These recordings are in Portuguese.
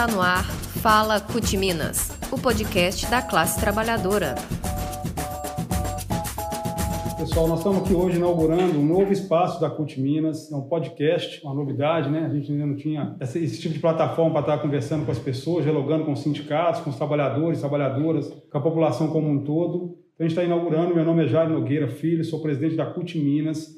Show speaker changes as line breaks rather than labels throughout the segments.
Está no ar Fala CUT Minas, o podcast da classe trabalhadora.
Pessoal, nós estamos aqui hoje inaugurando um novo espaço da CUT Minas, é um podcast, uma novidade, né? A gente ainda não tinha esse, tipo de plataforma para estar conversando com as pessoas, dialogando com os sindicatos, com os trabalhadores, trabalhadoras, com a população como um todo. Então a gente está inaugurando, meu nome é Jair Nogueira Filho, sou presidente da CUT Minas,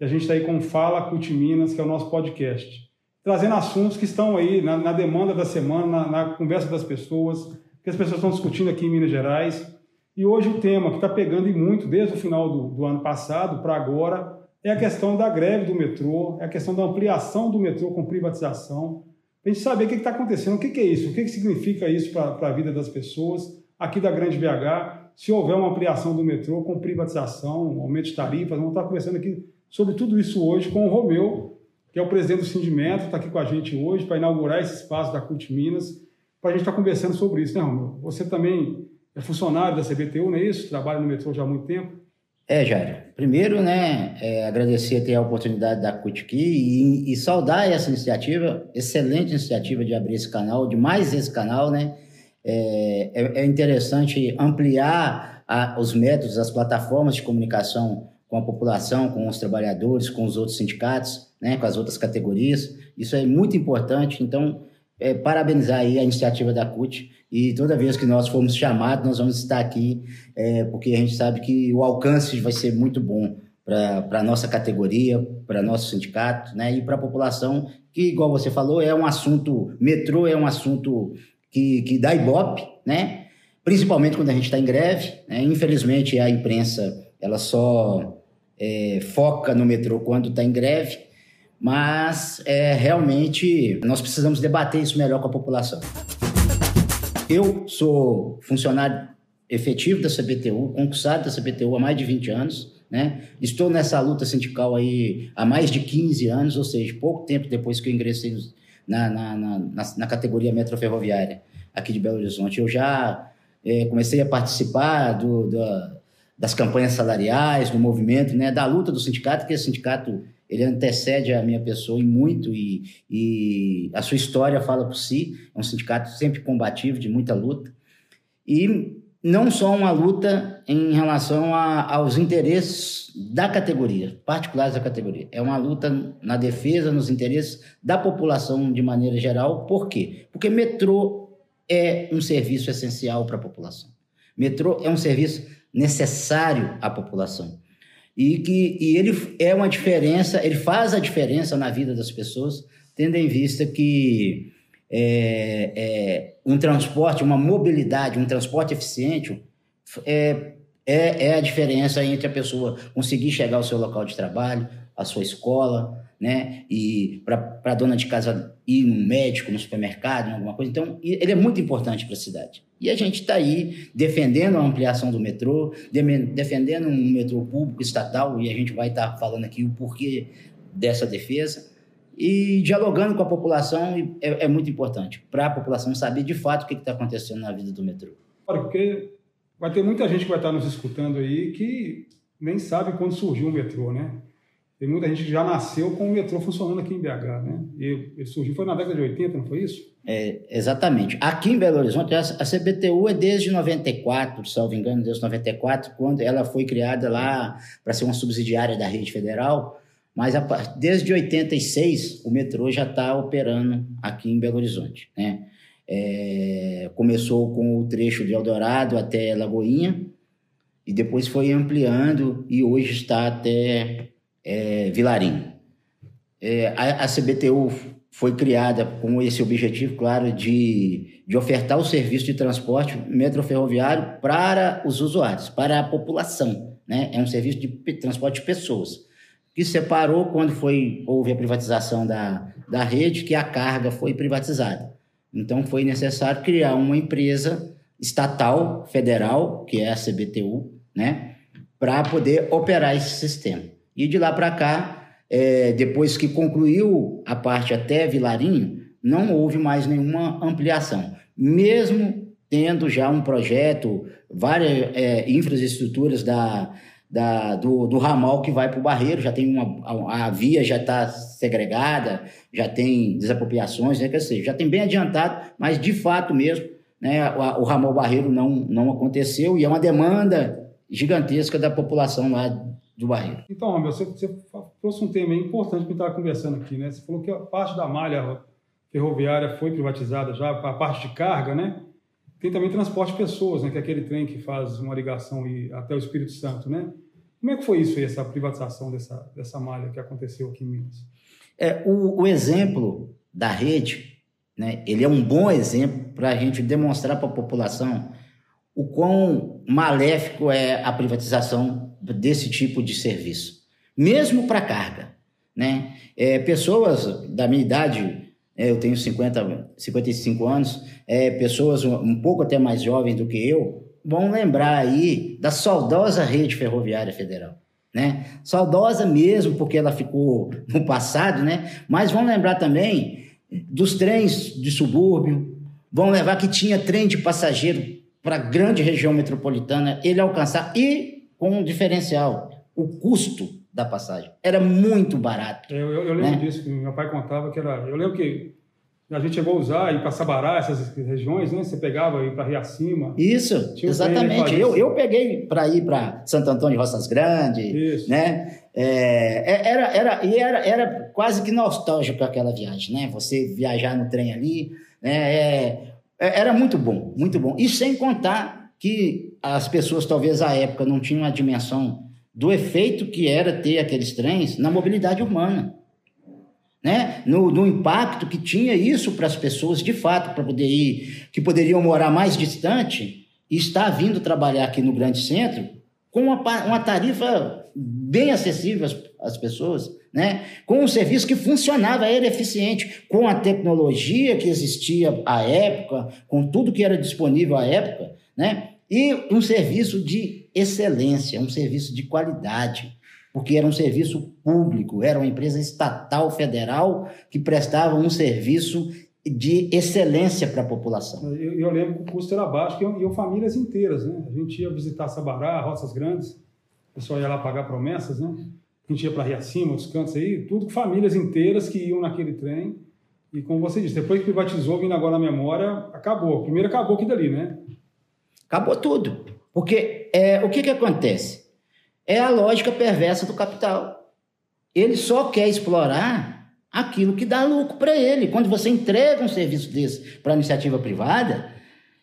e a gente está aí com Fala CUT Minas, que é o nosso podcast trazendo assuntos que estão aí na, na demanda da semana, na, na, conversa das pessoas, que as pessoas estão discutindo aqui em Minas Gerais. E hoje o tema que está pegando e muito desde o final do, do ano passado para agora é a questão da greve do metrô, é a questão da ampliação do metrô com privatização. A gente saber o que está acontecendo, o que, que, é isso, o que, que significa isso para a vida das pessoas aqui da Grande BH, se houver uma ampliação do metrô com privatização, aumento de tarifas. Vamos estar conversando aqui sobre tudo isso hoje com o Romeu, que é o presidente do Sindimento, está aqui com a gente hoje para inaugurar esse espaço da CUT Minas, para a gente estar tá conversando sobre isso, né, Romeu? Você também é funcionário da CBTU, não é isso? Trabalha no metrô já há muito tempo.
É, Jair. Primeiro, né, é, agradecer ter a oportunidade da CUT aqui e, e, saudar essa iniciativa, excelente iniciativa de abrir esse canal, de mais esse canal, né? É, é, é interessante ampliar a, os métodos, as plataformas de comunicação com a população, com os trabalhadores, com os outros sindicatos, né, com as outras categorias. Isso é muito importante. Então, é, parabenizar aí a iniciativa da CUT e toda vez que nós formos chamados, nós vamos estar aqui, é, porque a gente sabe que o alcance vai ser muito bom para a nossa categoria, para nosso sindicato, né, e para a população, que, igual você falou, é um assunto, metrô é um assunto que, que dá ibope, né, principalmente quando a gente está em greve. Né, infelizmente, a imprensa, ela só é, foca no metrô quando está em greve, mas é, realmente nós precisamos debater isso melhor com a população. Eu sou funcionário efetivo da CBTU, concursado da CBTU há mais de 20 anos, né? Estou nessa luta sindical aí há mais de 15 anos, ou seja, pouco tempo depois que eu ingressei na, na, na, na categoria metroferroviária aqui de Belo Horizonte. Eu já é, comecei a participar do, do das campanhas salariais, do movimento, né, da luta do sindicato, que o sindicato ele antecede a minha pessoa em muito e, e a sua história fala por si. É um sindicato sempre combativo, de muita luta. E não só uma luta em relação a, aos interesses da categoria, particulares da categoria. É uma luta na defesa, nos interesses da população de maneira geral. Por quê? Porque metrô é um serviço essencial para a população. Metrô é um serviço necessário à população. E que e ele é uma diferença, ele faz a diferença na vida das pessoas, tendo em vista que é, é, um transporte, uma mobilidade, um transporte eficiente é, é, é a diferença entre a pessoa conseguir chegar ao seu local de trabalho, à sua escola, né? E para a dona de casa ir no médico, no supermercado, em alguma coisa. Então, ele é muito importante para a cidade. E a gente está aí defendendo a ampliação do metrô, defendendo um metrô público estatal, e a gente vai estar tá falando aqui o porquê dessa defesa. E dialogando com a população é, é muito importante, para a população saber de fato o que está acontecendo na vida do metrô.
Porque vai ter muita gente que vai estar nos escutando aí que nem sabe quando surgiu o metrô, né? Tem muita gente que já nasceu com o metrô funcionando aqui em BH, né? E ele surgiu, foi na década de 80, não foi isso?
É, exatamente. Aqui em Belo Horizonte, a CBTU é desde 94, salvo engano, desde 94, quando ela foi criada lá para ser uma subsidiária da rede federal, mas a, desde 86 o metrô já está operando aqui em Belo Horizonte, né? É, começou com o trecho de Eldorado até Lagoinha, e depois foi ampliando e hoje está até é, Vilarim. É, a, a, CBTU foi criada com esse objetivo, claro, de, de ofertar o serviço de transporte metroferroviário para os usuários, para a população. Né? É um serviço de transporte de pessoas, que separou quando foi, houve a privatização da, da rede, que a carga foi privatizada. Então, foi necessário criar uma empresa estatal, federal, que é a CBTU, né? para poder operar esse sistema. E de lá para cá, é, depois que concluiu a parte até Vilarinho, não houve mais nenhuma ampliação. Mesmo tendo já um projeto, várias é, infraestruturas da, da, do, do ramal que vai para o Barreiro, já tem uma, a, a via já está segregada, já tem desapropriações, né, quer dizer, já tem bem adiantado, mas de fato mesmo, né, o, o ramal Barreiro não, não aconteceu e é uma demanda gigantesca da população lá do Barreiro.
Então, Romeu, você, você trouxe um tema importante que a gente estava conversando aqui, né? Você falou que a parte da malha ferroviária foi privatizada já, a parte de carga, né? Tem também transporte de pessoas, né? Que é aquele trem que faz uma ligação até o Espírito Santo, né? Como é que foi isso aí, essa privatização dessa, dessa malha que aconteceu aqui em Minas?
É, o, o exemplo da rede, né? Ele é um bom exemplo para a gente demonstrar para a população o quão maléfico é a privatização desse tipo de serviço, mesmo para carga. Né? É, pessoas da minha idade, é, eu tenho 50, 55 anos, é, pessoas um pouco até mais jovens do que eu, vão lembrar aí da saudosa rede ferroviária federal. Né? Saudosa mesmo, porque ela ficou no passado, né? mas vão lembrar também dos trens de subúrbio, vão lembrar que tinha trem de passageiro para a grande região metropolitana ele alcançar e com um diferencial, o custo da passagem era muito barato.
Eu, eu, eu lembro né? disso, que meu pai contava que era. Eu lembro que a gente chegou a usar e para Sabará, essas regiões, né? Você pegava e para Riacima.
Isso, exatamente. Eu, eu peguei para ir para Santo Antônio de Roças Grandes, Isso. né? É, é, era, era, e era, era quase que nostálgico aquela viagem, né? Você viajar no trem ali, né? É, é, era muito bom, muito bom. E sem contar que as pessoas, talvez à época, não tinham a dimensão do efeito que era ter aqueles trens na mobilidade urbana. Né? No, no impacto que tinha isso para as pessoas, de fato, para poder ir, que poderiam morar mais distante e estar vindo trabalhar aqui no grande centro com uma, uma tarifa bem acessível às, às pessoas né? com um serviço que funcionava, era eficiente, com a tecnologia que existia à época, com tudo que era disponível à época, né? E um serviço de excelência, um serviço de qualidade, porque era um serviço público, era uma empresa estatal federal que prestava um serviço de excelência para a população.
Eu, eu, lembro que o custo era baixo, que iam, iam famílias inteiras, né? A gente ia visitar Sabará, Roças Grandes, o pessoal ia lá pagar promessas, né? a gente ia para Riacima, outros cantos aí, tudo com famílias inteiras que iam naquele trem. E como você disse, depois que privatizou, vindo agora na memória, acabou. Primeiro acabou aqui dali, né?
Acabou tudo. Porque é, o que, que acontece? É a lógica perversa do capital. Ele só quer explorar aquilo que dá lucro para ele. Quando você entrega um serviço desse para iniciativa privada,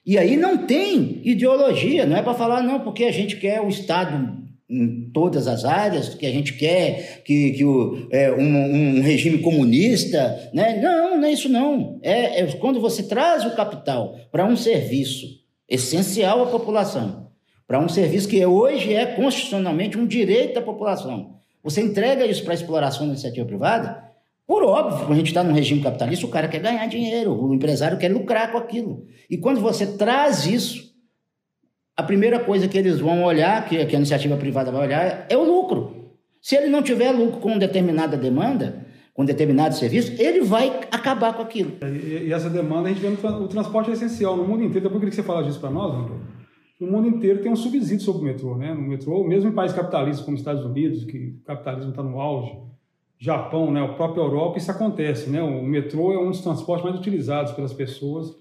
e aí não tem ideologia, não é para falar, não, porque a gente quer o Estado em todas as áreas, que a gente quer que, que o, é, um, um, regime comunista. Né? Não, não é isso não. É, é quando você traz o capital para um serviço essencial à população, para um serviço que hoje é constitucionalmente um direito da população. Você entrega isso para a exploração da iniciativa privada, por óbvio, a gente está num regime capitalista, o cara quer ganhar dinheiro, o empresário quer lucrar com aquilo. E quando você traz isso a primeira coisa que eles vão olhar, que a iniciativa privada vai olhar, é o lucro. Se ele não tiver lucro com determinada demanda, com determinado serviço, ele vai acabar com aquilo.
E, e essa demanda a gente vê no o transporte é essencial no mundo inteiro. Depois eu queria que você falasse disso para nós, André. No mundo inteiro tem um subsídio sobre o metrô, né? No metrô, mesmo em países capitalistas como Estados Unidos, que o capitalismo está no auge, Japão, né? A própria Europa, isso acontece, né? O metrô é um dos transportes mais utilizados pelas pessoas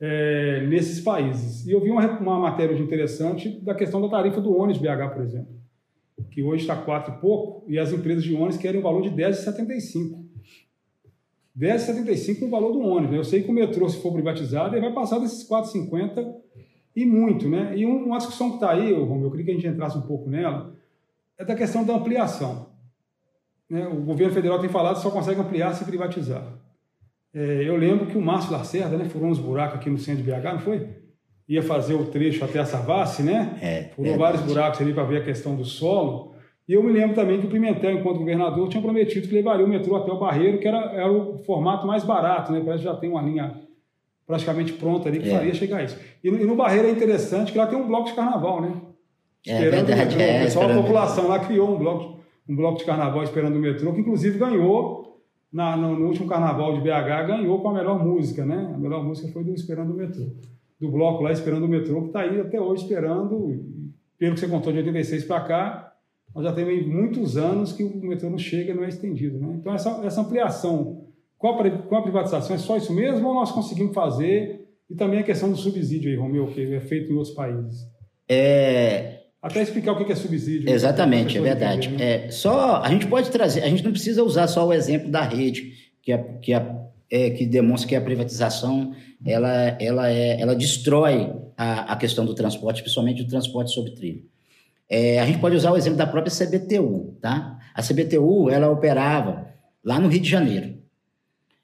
é, nesses países. E eu vi uma, uma matéria interessante da questão da tarifa do ônibus BH, por exemplo, que hoje está quatro e pouco, e as empresas de ônibus querem o valor de 10,75. 10,75 o valor do ônibus. Né? Eu sei que o metrô, se for privatizado, ele vai passar desses 4,50 e muito. Né? E uma discussão que está aí, Romeu, eu queria que a gente entrasse um pouco nela, é da questão da ampliação. Né? O governo federal tem falado que só consegue ampliar se privatizar. É, eu lembro que o Márcio Lacerda, né, furou uns buracos aqui no centro de BH, não foi? Ia fazer o trecho até a Savassi, né?
É,
Furou vários buracos ali para ver a questão do solo. E eu me lembro também que o Pimentel, enquanto governador, tinha prometido que levaria o metrô até o Barreiro, que era, era o formato mais barato, né? Parece que já tem uma linha praticamente pronta ali que é. faria chegar a isso. E no, e no, Barreiro é interessante que lá tem um bloco de carnaval, né?
É esperando é verdade, o metrô.
É, pessoal, a população lá criou um bloco, um bloco de carnaval esperando o metrô, que inclusive ganhou na, no, no, último carnaval de BH, ganhou com a melhor música, né? A melhor música foi do Esperando o Metrô. Do bloco lá, Esperando o Metrô, que está aí até hoje esperando, pelo que você contou de 86 para cá, nós já temos muitos anos que o metrô não chega, não é estendido. Né? Então, essa, essa ampliação com a, com a privatização é só isso mesmo ou nós conseguimos fazer? E também a questão do subsídio aí, Romeu, que é feito em outros países.
É,
até explicar o que é subsídio.
Exatamente, é verdade. Entender, né? é, só a gente pode trazer, a gente não precisa usar só o exemplo da rede, que, é, que, é, é, que demonstra que a privatização ela, ela, é, ela destrói a, a questão do transporte, principalmente o transporte sobre trilho. É, a gente pode usar o exemplo da própria CBTU, tá? A CBTU, ela operava lá no Rio de Janeiro.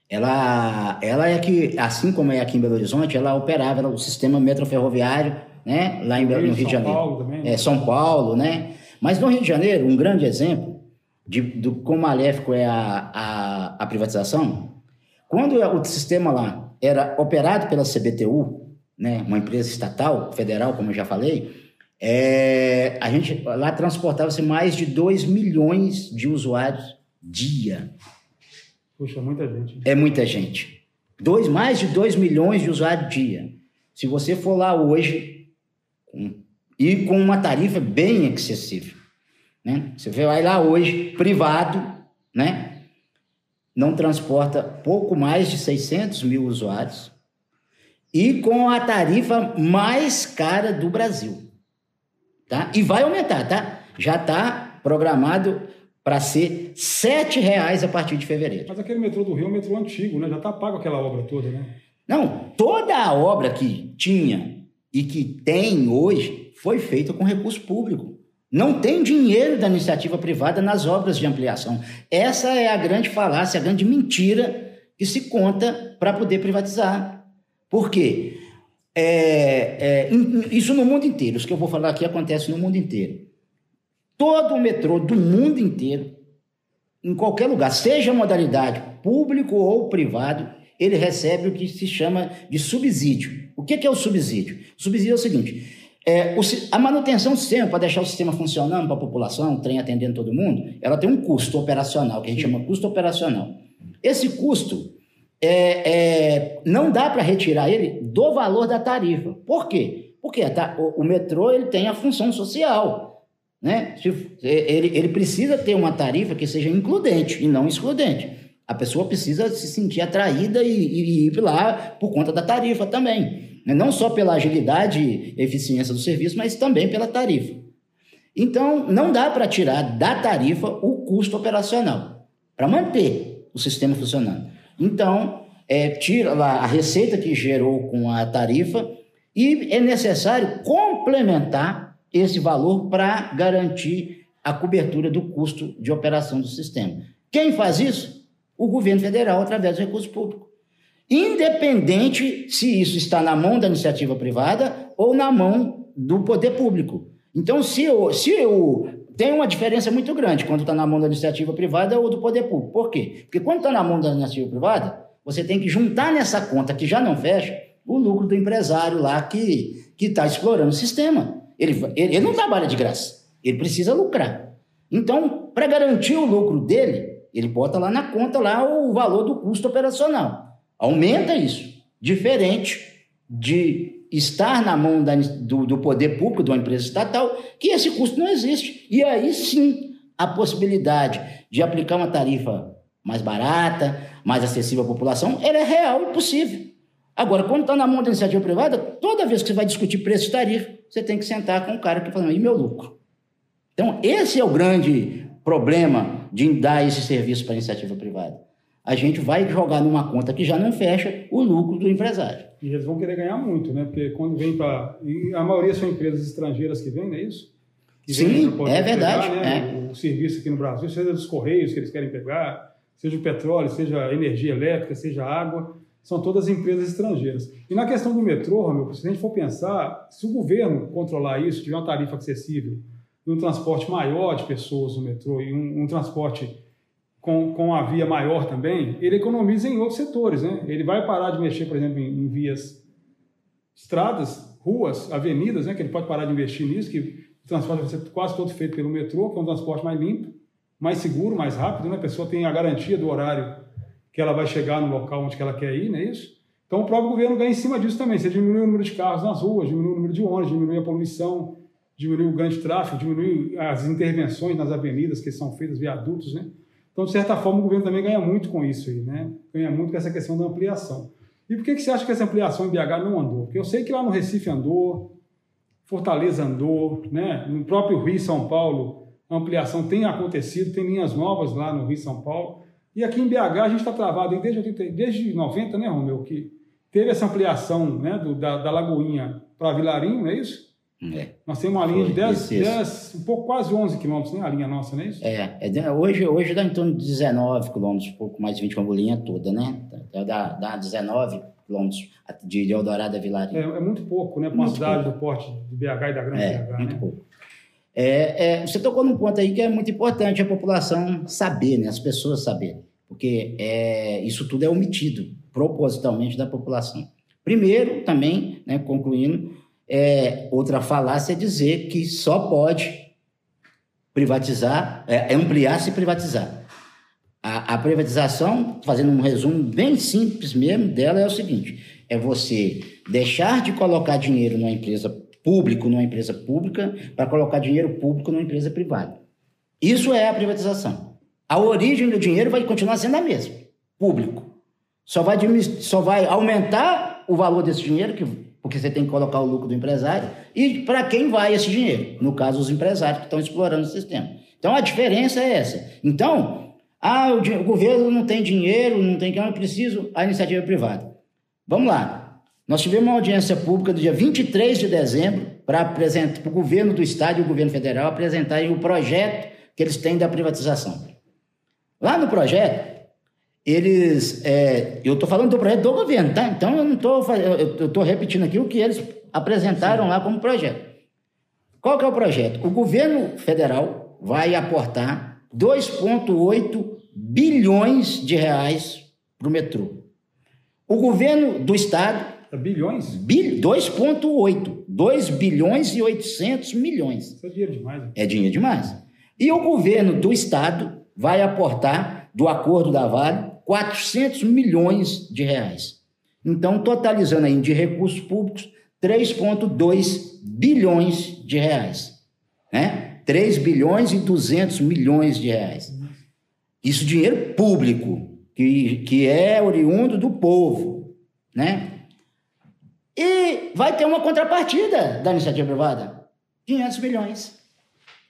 Ela, ela é que, assim como é aqui em Belo Horizonte, ela operava o sistema metroferroviário né? Lá em, no Rio, Rio de Janeiro. Paulo também, né? É, São Paulo, né? Mas no Rio de Janeiro, um grande exemplo de, do quão maléfico é a, a, a privatização, quando o sistema lá era operado pela CBTU, né, uma empresa estatal, federal, como eu já falei, é, a gente lá transportava-se mais de 2 milhões de usuários dia.
Puxa, muita gente.
É muita gente. Dois, mais de 2 milhões de usuários dia. Se você for lá hoje, e com uma tarifa bem acessível. Né? Você vai lá hoje, privado, né? Não transporta pouco mais de 600 mil usuários e com a tarifa mais cara do Brasil. Tá? E vai aumentar, tá? Já está programado para ser R$ reais a partir de fevereiro.
Mas aquele metrô do Rio é um metrô antigo, né? Já está pago aquela obra toda, né?
Não, toda a obra que tinha e que tem hoje foi feita com recurso público. Não tem dinheiro da iniciativa privada nas obras de ampliação. Essa é a grande falácia, a grande mentira que se conta para poder privatizar. Por quê? É, é, isso no mundo inteiro. Isso que eu vou falar aqui acontece no mundo inteiro. Todo o metrô do mundo inteiro, em qualquer lugar, seja modalidade público ou privado, ele recebe o que se chama de subsídio. O que é o subsídio? O subsídio é o seguinte: é, o, a manutenção do sistema, para deixar o sistema funcionando para a população, o trem atendendo todo mundo, ela tem um custo operacional, que a gente chama custo operacional. Esse custo é, é, não dá para retirar ele do valor da tarifa. Por quê? Porque o, o, metrô ele tem a função social. Né? Ele, ele precisa ter uma tarifa que seja includente e não excludente. A pessoa precisa se sentir atraída e, e ir lá por conta da tarifa também. Né? Não só pela agilidade e eficiência do serviço, mas também pela tarifa. Então, não dá para tirar da tarifa o custo operacional para manter o sistema funcionando. Então, é, tira lá a receita que gerou com a tarifa e é necessário complementar esse valor para garantir a cobertura do custo de operação do sistema. Quem faz isso? o governo federal através do recurso público. Independente se isso está na mão da iniciativa privada ou na mão do poder público. Então, se, eu, se eu, tem uma diferença muito grande quando está na mão da iniciativa privada ou do poder público. Por quê? Porque quando está na mão da iniciativa privada, você tem que juntar nessa conta que já não fecha o lucro do empresário lá que está explorando o sistema. Ele, ele, ele não trabalha de graça, ele precisa lucrar. Então, para garantir o lucro dele, ele bota lá na conta lá o valor do custo operacional. Aumenta isso. Diferente de estar na mão da, do, do poder público, de uma empresa estatal, que esse custo não existe. E aí sim a possibilidade de aplicar uma tarifa mais barata, mais acessível à população, ela é real e possível. Agora, quando está na mão da iniciativa privada, toda vez que você vai discutir preço de tarifa, você tem que sentar com o cara que fala, e meu lucro? Então, esse é o grande problema de dar esse serviço para a iniciativa privada. A gente vai jogar numa conta que já não fecha o lucro do empresário.
E eles vão querer ganhar muito, né? Porque quando vem para. E a maioria são empresas estrangeiras que vêm, não é isso?
Que Sim, é verdade. Pegar,
né? é. O serviço aqui no Brasil, seja dos Correios que eles querem pegar, seja o petróleo, seja a energia elétrica, seja a água, são todas empresas estrangeiras. E na questão do metrô, Romeu, se a gente for pensar, se o governo controlar isso, tiver uma tarifa acessível, um transporte maior de pessoas no metrô e um, um transporte com, com a via maior também, ele economiza em outros setores. Né? Ele vai parar de mexer, por exemplo, em, em vias, estradas, ruas, avenidas, né? que ele pode parar de investir nisso, que o transporte vai ser quase todo feito pelo metrô, que é um transporte mais limpo, mais seguro, mais rápido. Né? A pessoa tem a garantia do horário que ela vai chegar no local onde ela quer ir, não é isso? Então o próprio governo ganha em cima disso também. Você diminui o número de carros nas ruas, diminui o número de ônibus, diminui a poluição, diminuir o grande tráfego, diminuir as intervenções nas avenidas que são feitas, viadutos, né? Então, de certa forma, o governo também ganha muito com isso aí, né? Ganha muito com essa questão da ampliação. E por que, que você acha que essa ampliação em BH não andou? Porque eu sei que lá no Recife andou, Fortaleza andou, né? no próprio Rio São Paulo, a ampliação tem acontecido, tem linhas novas lá no Rio São Paulo. E aqui em BH a gente está travado desde, 80, desde 90, né, Romeu? Que teve essa ampliação né, do, da, da Lagoinha para Vilarinho, não é isso? É. Nós temos uma linha Foi, de 10, 10, um pouco quase 11 quilômetros, né? A linha nossa, não é isso?
É, é hoje, hoje dá em torno de 19 quilômetros, um pouco mais de 20 com a linha toda, né? Dá, dá 19 quilômetros de, de Eldorado a Vilarinho.
É, é, muito pouco, né? Para uma cidade pouco. do porte de BH e da Grande
é,
BH,
muito
né?
pouco. É, é, você tocou num ponto aí que é muito importante a população saber, né? As pessoas saberem. Porque é, isso tudo é omitido propositalmente da população. Primeiro, também, né, concluindo, é, outra falácia é dizer que só pode privatizar, é, ampliar se privatizar. A, a, privatização, fazendo um resumo bem simples mesmo dela, é o seguinte: é você deixar de colocar dinheiro numa empresa pública, numa empresa pública, para colocar dinheiro público numa empresa privada. Isso é a privatização. A origem do dinheiro vai continuar sendo a mesma, público. Só vai, só vai aumentar o valor desse dinheiro, que, porque você tem que colocar o lucro do empresário, e para quem vai esse dinheiro? No caso, os empresários que estão explorando o sistema. Então, a diferença é essa. Então, ah, o, o governo não tem dinheiro, não tem que, eu preciso, a iniciativa privada. Vamos lá. Nós tivemos uma audiência pública do dia 23 de dezembro para apresentar para o governo do estado e o governo federal apresentarem o projeto que eles têm da privatização. Lá no projeto, eles. É, eu estou falando do projeto do governo, tá? Então eu não estou. Eu estou repetindo aqui o que eles apresentaram Sim. lá como projeto. Qual que é o projeto? O governo federal vai aportar 2,8 bilhões de reais para o metrô. O governo do estado.
É bilhões?
Bil, 2,8. 2 bilhões e 800 milhões.
Isso é dinheiro demais. Né?
É dinheiro demais. E o governo do estado vai aportar, do acordo da Vale, 400 milhões de reais. Então, totalizando aí de recursos públicos, 3,2 bilhões de reais. Né? 3 bilhões e 200 milhões de reais. Isso dinheiro público, que, que é oriundo do povo. Né? E vai ter uma contrapartida da iniciativa privada: 500 milhões.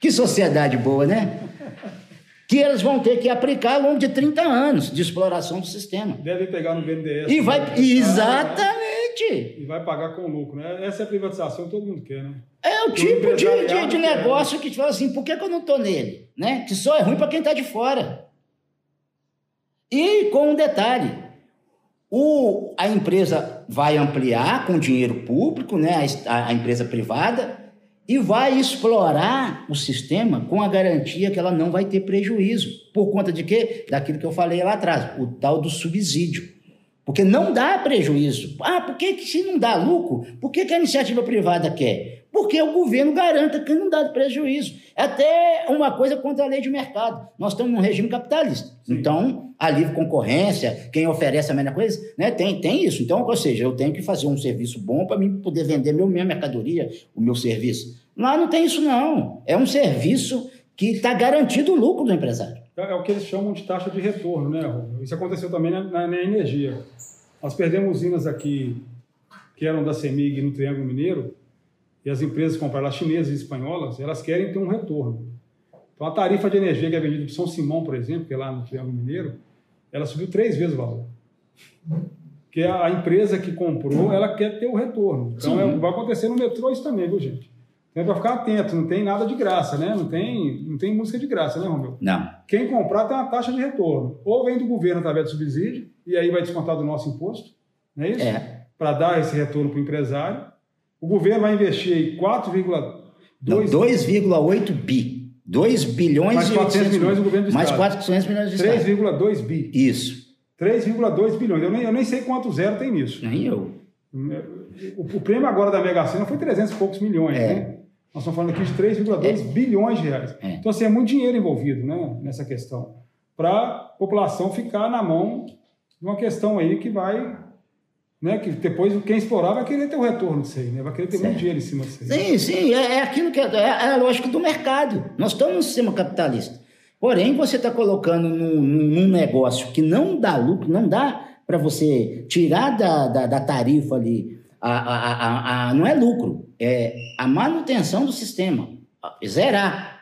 Que sociedade boa, né? Que eles vão ter que aplicar ao longo de 30 anos de exploração do sistema.
Devem pegar no BNDES.
E vai, né? exatamente.
E vai pagar com lucro, né? Essa é a privatização que todo mundo quer, né?
É o tipo de, de, de negócio que fala assim, por que, que eu não estou nele? Né? Que só é ruim para quem está de fora. E com um detalhe, o, a empresa vai ampliar com dinheiro público, né? a, a empresa privada, e vai explorar o sistema com a garantia que ela não vai ter prejuízo. Por conta de quê? Daquilo que eu falei lá atrás, o tal do subsídio. Porque não dá prejuízo. Ah, por que, se não dá lucro, por que, que a iniciativa privada quer? Porque o governo garanta que não dá prejuízo. É até uma coisa contra a lei de mercado. Nós estamos num regime capitalista. Sim. Então, a livre concorrência, quem oferece a mesma coisa, né, tem, tem isso. Então, ou seja, eu tenho que fazer um serviço bom para mim poder vender meu, minha mercadoria, o meu serviço. Lá não tem isso, não. É um serviço que está garantido o lucro do empresário.
É, é, o que eles chamam de taxa de retorno, né, Isso aconteceu também na, na, na energia. Nós perdemos usinas aqui que eram da CEMIG no Triângulo Mineiro, e as empresas compraram, as chinesas e espanholas, elas querem ter um retorno. Então, a tarifa de energia que é vendida para São Simão, por exemplo, que é lá no Triângulo Mineiro, ela subiu três vezes o valor. Porque a empresa que comprou, ela quer ter o retorno. Então, é, vai acontecer no metrô isso também, viu, gente? Então, é para ficar atento, não tem nada de graça, né? Não tem, não tem música de graça, né, Romeu?
Não.
Quem comprar tem uma taxa de retorno. Ou vem do governo através do subsídio, e aí vai descontar do nosso imposto, não é isso?
É.
Para dar esse retorno para o empresário. O governo vai investir
4,8 bi. 2 bilhões
mais 400 milhões do governo do
mais
Estado.
Mais 400 milhões do Estado.
3,2 bi.
Isso.
3,2 bilhões. Eu nem, eu nem sei quanto zero tem nisso.
Nem eu.
O, o prêmio agora da Mega Sena foi 300 e poucos milhões, é. né? Nós estamos falando aqui de 3,2 é. bilhões de reais. É. Então, assim, é muito dinheiro envolvido né, nessa questão. Para a população ficar na mão de uma questão aí que vai né? Que depois quem explorar vai querer ter o retorno disso aí, né? Vai querer ter
Certo.
muito dinheiro em cima disso aí.
Sim, sim, é, é aquilo que é, é a lógica do mercado. Nós estamos no sistema capitalista. Porém, você está colocando num, num- num negócio que não dá lucro, não dá para você tirar da, da, da tarifa ali. A, a, a, a- não é lucro, é a manutenção do sistema. Zerar.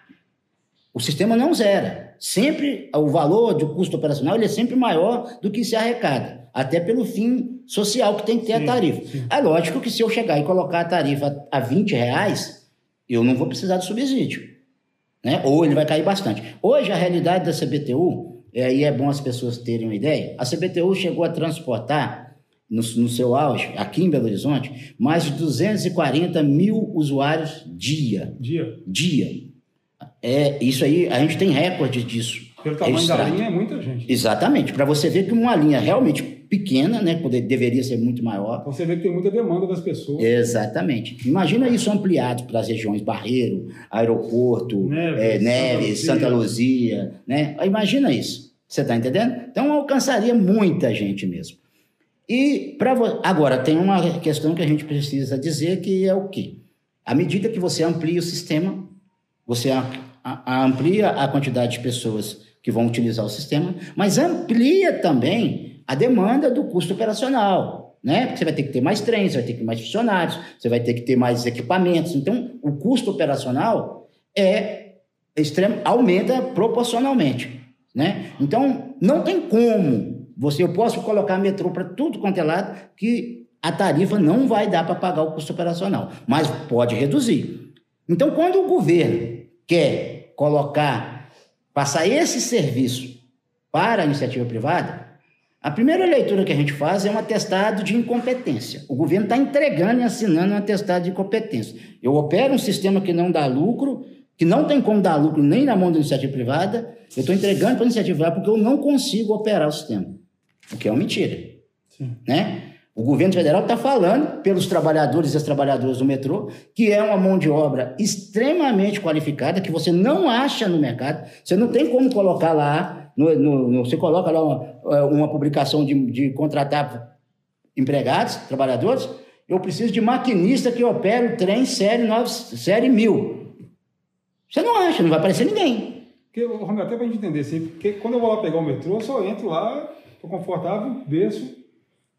O sistema não zera. Sempre o valor do custo operacional ele é sempre maior do que se arrecada, até pelo fim social que tem que ter
Sim,
a tarifa.
sim.
É lógico que se eu chegar e colocar a tarifa a 20 reais, eu não vou precisar de subsídio. Né? Ou ele vai cair bastante. Hoje, a realidade da CBTU, e aí é bom as pessoas terem uma ideia, a CBTU chegou a transportar, no, no seu auge, aqui em Belo Horizonte, mais de 240 mil usuários dia.
Dia.
Dia. É, isso aí, a gente tem recorde disso.
Pelo tamanho da linha é muita gente.
Exatamente, para você ver que uma linha realmente pequena, né, deveria ser muito maior,
Você vê que tem muita demanda das pessoas.
Exatamente. Imagina isso ampliado para as regiões Barreiro, Aeroporto,
Neves, Santa
Neves,
Luzia.
Santa Luzia, né? Imagina isso. Você está entendendo? Então alcançaria muita gente mesmo. E para agora tem uma questão que a gente precisa dizer que é o quê? À medida que você amplia o sistema, você amplia a quantidade de pessoas que vão utilizar o sistema, mas amplia também a demanda do custo operacional, né? Porque você vai ter que ter mais trens, você vai ter que ter mais funcionários, você vai ter que ter mais equipamentos. Então, o custo operacional é extremo, aumenta proporcionalmente, né? Então, não tem como você, eu posso colocar metrô para tudo quanto é lado que a tarifa não vai dar para pagar o custo operacional, mas pode reduzir. Então, quando o governo quer colocar, passar esse serviço para a iniciativa privada, a primeira leitura que a gente faz é um atestado de incompetência. O governo está entregando e assinando um atestado de incompetência. Eu opero um sistema que não dá lucro, que não tem como dar lucro nem na mão da iniciativa privada, eu estou entregando para a iniciativa privada porque eu não consigo operar o sistema, o que é uma mentira
Sim.
né? O governo federal está falando pelos trabalhadores e as trabalhadoras do metrô que é uma mão de obra extremamente qualificada que você não acha no mercado. Você não tem como colocar lá, no, no- no- você coloca lá uma, uma publicação de, de contratar empregados, trabalhadores. Eu preciso de maquinista que opere o trem série, 9, série 1000. Você não acha, não vai aparecer ninguém.
Porque, até pra gente entender, assim, porque quando eu vou lá pegar o metrô, eu só entro lá, tô confortável, desço.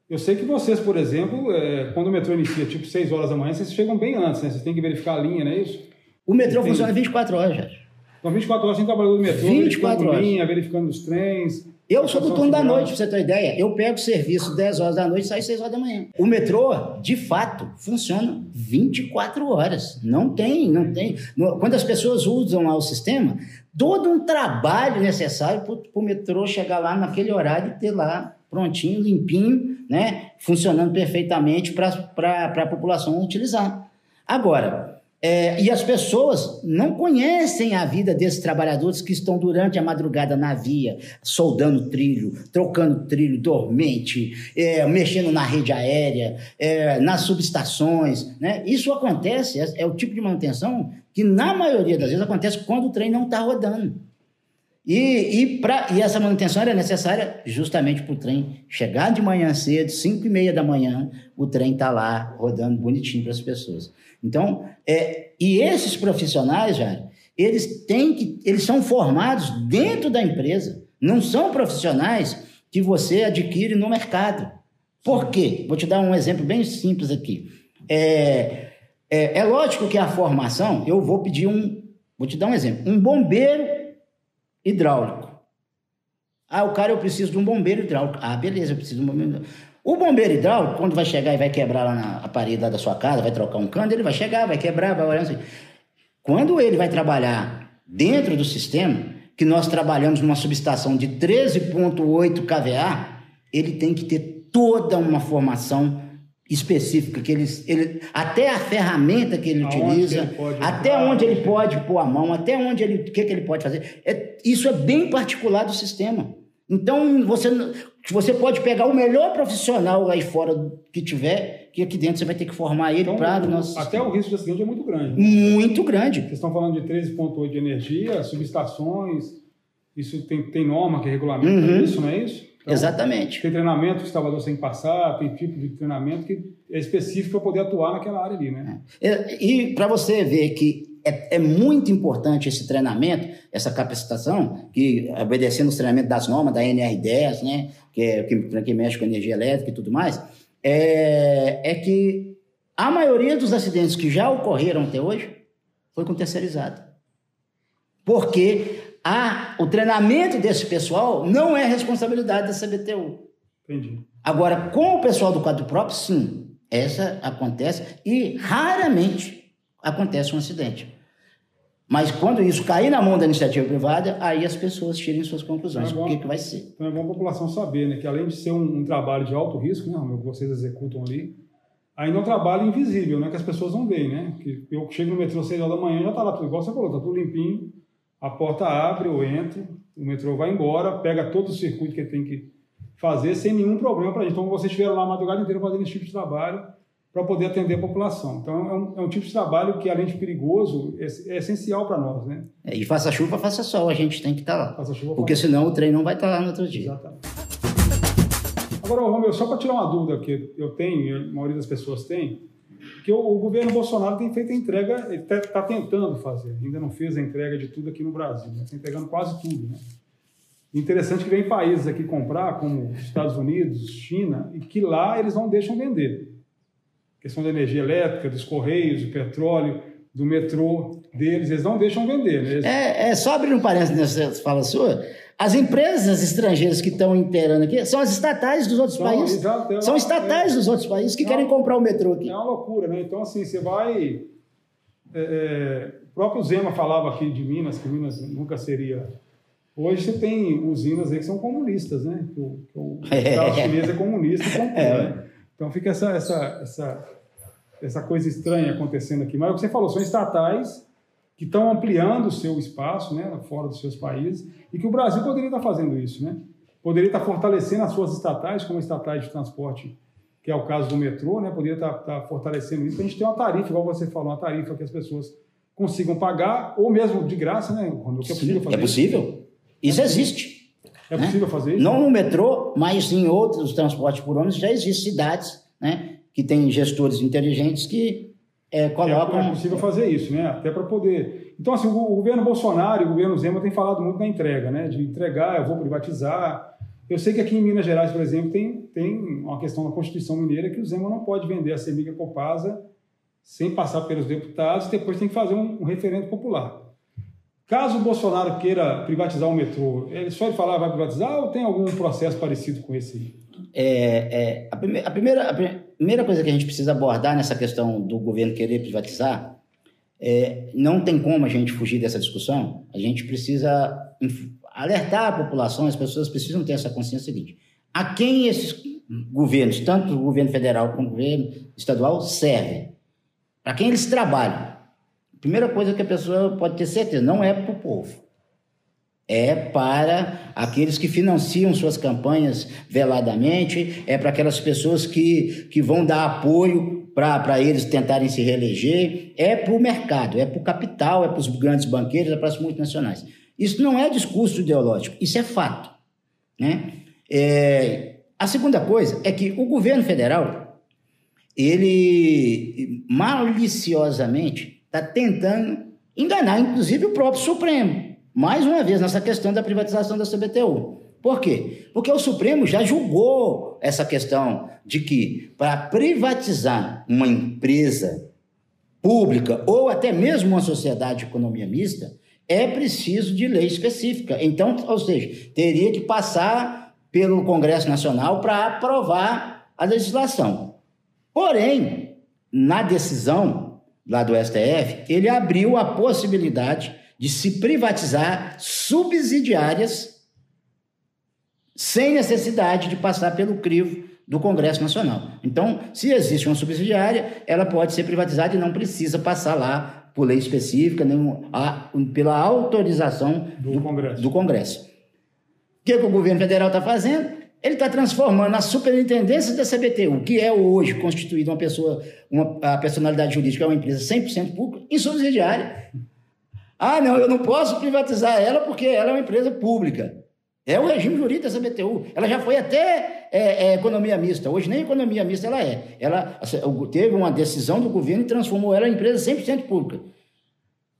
Eu sei que vocês, por exemplo, é, quando o metrô inicia, tipo 6 horas da manhã, vocês chegam bem antes, né? Vocês têm que verificar a linha, não é isso?
O metrô
Entendi.
funciona 24 horas, Jorge.
Então, 24 horas sem trabalhador do metrô,
24
verificando
horas.
linha, verificando os trens.
Eu sou do turno da noite, pra você ter uma ideia. Eu pego o serviço 10 horas da noite e saio 6 horas da manhã. O metrô, de fato, funciona 24 horas. Não tem, não tem. Quando as pessoas usam lá o sistema, todo um trabalho necessário para o metrô chegar lá naquele horário e ter lá prontinho, limpinho, né? Funcionando perfeitamente para a população utilizar. Agora, é, e as pessoas não conhecem a vida desses trabalhadores que estão durante a madrugada na via, soldando trilho, trocando trilho dormente, é, mexendo na rede aérea, é, nas subestações. Né? Isso acontece, é, é o tipo de manutenção que, na maioria das vezes, acontece quando o trem não está rodando. E, e, pra, e essa manutenção era necessária justamente para o trem chegar de manhã cedo, 5 e meia da manhã, o trem está lá rodando bonitinho para as pessoas. Então, é, e esses profissionais, Jair, eles têm que, eles são formados dentro da empresa, não são profissionais que você adquire no mercado. Por quê? Vou te dar um exemplo bem simples aqui. É, é, é lógico que a formação, eu vou pedir um, vou te dar um exemplo, um bombeiro hidráulico. Ah, o cara, eu preciso de um bombeiro hidráulico. Ah, beleza, eu preciso de um bombeiro hidráulico. O bombeiro hidráulico, quando vai chegar e vai quebrar lá na parede lá da sua casa, vai trocar um cano, ele vai chegar, vai quebrar, vai olhar assim. Quando ele vai trabalhar dentro do sistema, que nós trabalhamos numa subestação de 13,8 kVA, ele tem que ter toda uma formação específica, que ele, ele, até a ferramenta que ele
Aonde
utiliza,
ele
até
entrar,
onde ele
né?
pode pôr a mão, até onde ele, o que, que ele pode fazer. É, isso é bem particular do sistema. Então, você, você pode pegar o melhor profissional aí fora que tiver, que aqui dentro você vai ter que formar ele
Então,
para o nosso
até o risco de acidente é muito grande.
Muito grande.
Vocês estão falando de 13,8 de energia, subestações, isso tem, tem norma que regulamenta
Uhum.
isso, não é isso?
Então, Exatamente.
Tem treinamento que o trabalhador tem que passar, tem tipo de treinamento que é específico para poder atuar naquela área ali, né?
É. E, e para você ver que é, é, muito importante esse treinamento, essa capacitação, que obedecendo os treinamentos das normas, da NR10, né, que, é, que, que mexe com energia elétrica e tudo mais, é, é que a maioria dos acidentes que já ocorreram até hoje foi com terceirizado. Porque a, o treinamento desse pessoal não é responsabilidade da CBTU.
Entendi.
Agora, com o pessoal do quadro próprio, sim, essa acontece e raramente acontece um acidente. Mas quando isso cair na mão da iniciativa privada, aí as pessoas tirem suas conclusões. Então é bom, o que, que vai ser?
Então é bom a população saber, né? Que além de ser um, um trabalho de alto risco, né, que vocês executam ali, ainda é um trabalho invisível, né? Que as pessoas não veem, né? Que eu chego no metrô às 6 horas da manhã já está lá tudo igual você falou, está tudo limpinho, a porta abre, eu entro, o metrô vai embora, pega todo o circuito que ele tem que fazer sem nenhum problema para a gente. Então vocês estiveram lá a madrugada inteira fazendo esse tipo de trabalho para poder atender a população. Então, é um, é um, tipo de trabalho que, além de perigoso, é, é essencial para nós, né?
É, e faça chuva, faça sol, a gente tem que estar tá lá.
Faça chuva,
Porque senão o trem não vai estar tá lá no outro dia.
Exatamente. Agora, Romeu, só para tirar uma dúvida que eu tenho, e a maioria das pessoas tem, que o, o governo Bolsonaro tem feito a entrega, ele está tá tentando fazer, ainda não fez a entrega de tudo aqui no Brasil, está né? entregando quase tudo, né? Interessante que vem países aqui comprar, como Estados Unidos, China, e que lá eles não deixam vender questão da energia elétrica, dos correios, do petróleo, do metrô deles, eles não deixam vender. Né? Eles...
É, é, só abrir um parênteses nessa fala sua, as empresas estrangeiras que estão inteirando aqui são as estatais dos outros países. Exato, é são estatais é, dos outros países que querem comprar o metrô aqui.
É uma loucura, né? Então, assim, você vai. É, é, o próprio Zema falava aqui de Minas, que Minas nunca seria. Hoje você tem usinas aí que são comunistas, né? Que o, que o Estado chinês é comunista e comprou, é. né? Então fica essa, essa, essa, essa coisa estranha acontecendo aqui. Mas é o que você falou, são estatais que estão ampliando o seu espaço, né, fora dos seus países, e que o Brasil poderia estar fazendo isso, né? Poderia estar fortalecendo as suas estatais, como estatais de transporte, que é o caso do metrô, né? Poderia estar, estar fortalecendo isso. A gente tem uma tarifa, igual você falou, uma tarifa que as pessoas consigam pagar, ou mesmo de graça, né?
Que é possível fazer. É possível. Isso, isso existe.
É possível
né?
fazer isso?
Não no metrô, mas em outros transportes por ônibus já existem cidades né, que têm gestores inteligentes que é, colocam...
É, é possível fazer isso, né? Até para poder... Então, assim, o, o governo Bolsonaro e o governo Zema têm falado muito na entrega, né? De entregar, eu vou privatizar. Eu sei que aqui em Minas Gerais, por exemplo, tem, tem uma questão da Constituição Mineira que o Zema não pode vender a Semiga Copasa sem passar pelos deputados, depois tem que fazer um, um referendo popular. Caso o Bolsonaro queira privatizar o metrô, ele só ele falar vai privatizar ou tem algum processo parecido com esse?
É, é, a, prime a, primeira, a primeira coisa que a gente precisa abordar nessa questão do governo querer privatizar, é, não tem como a gente fugir dessa discussão, a gente precisa alertar a população, as pessoas precisam ter essa consciência seguinte, a quem esses governos, tanto o governo federal como o governo estadual, servem? Para quem eles trabalham? Primeira coisa que a pessoa pode ter certeza, não é para o povo. É para aqueles que financiam suas campanhas veladamente, é para aquelas pessoas que, que vão dar apoio para eles tentarem se reeleger, é para o mercado, é para o capital, é para os grandes banqueiros, é para as multinacionais. Isso não é discurso ideológico, isso é fato. Né? É, a segunda coisa é que o governo federal, ele maliciosamente está tentando enganar, inclusive, o próprio Supremo. Mais uma vez, nessa questão da privatização da CBTU. Por quê? Porque o Supremo já julgou essa questão de que, para privatizar uma empresa pública ou até mesmo uma sociedade de economia mista, é preciso de lei específica. Então, ou seja, teria que passar pelo Congresso Nacional para aprovar a legislação. Porém, na decisão lá do STF, ele abriu a possibilidade de se privatizar subsidiárias sem necessidade de passar pelo crivo do Congresso Nacional. Então, se existe uma subsidiária, ela pode ser privatizada e não precisa passar lá por lei específica, nem a, pela autorização
do, do Congresso.
Do Congresso. O que, que o governo federal está fazendo? Ele está transformando a superintendência da CBTU, que é hoje constituída uma pessoa, uma, a personalidade jurídica é uma empresa 100% pública, em subsidiária. Ah, não, eu não posso privatizar ela porque ela é uma empresa pública. É o regime jurídico da CBTU. Ela já foi até é, é, economia mista. Hoje nem economia mista ela é. Ela teve uma decisão do governo e transformou ela em empresa 100% pública.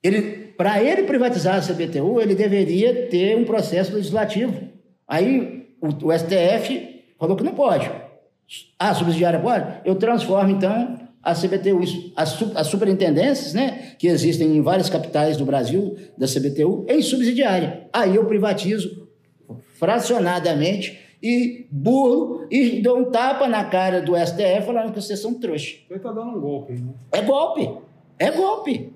Ele, para ele privatizar a CBTU, ele deveria ter um processo legislativo. Aí o, o STF falou que não pode. Ah, subsidiária pode? Eu transformo, então, a CBTU, as, as superintendências, né, que existem em várias capitais do Brasil, da CBTU, em subsidiária. Aí eu privatizo fracionadamente e burro e dou um tapa na cara do STF falando que vocês são trouxa.
Ele está dando um golpe, né?
É golpe. É golpe.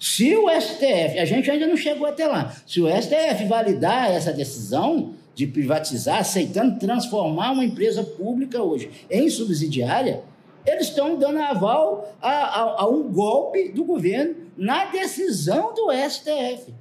Se o STF, a gente ainda não chegou até lá, se o STF validar essa decisão de privatizar, aceitando transformar uma empresa pública hoje em subsidiária, eles estão dando aval a, a, a um golpe do governo na decisão do STF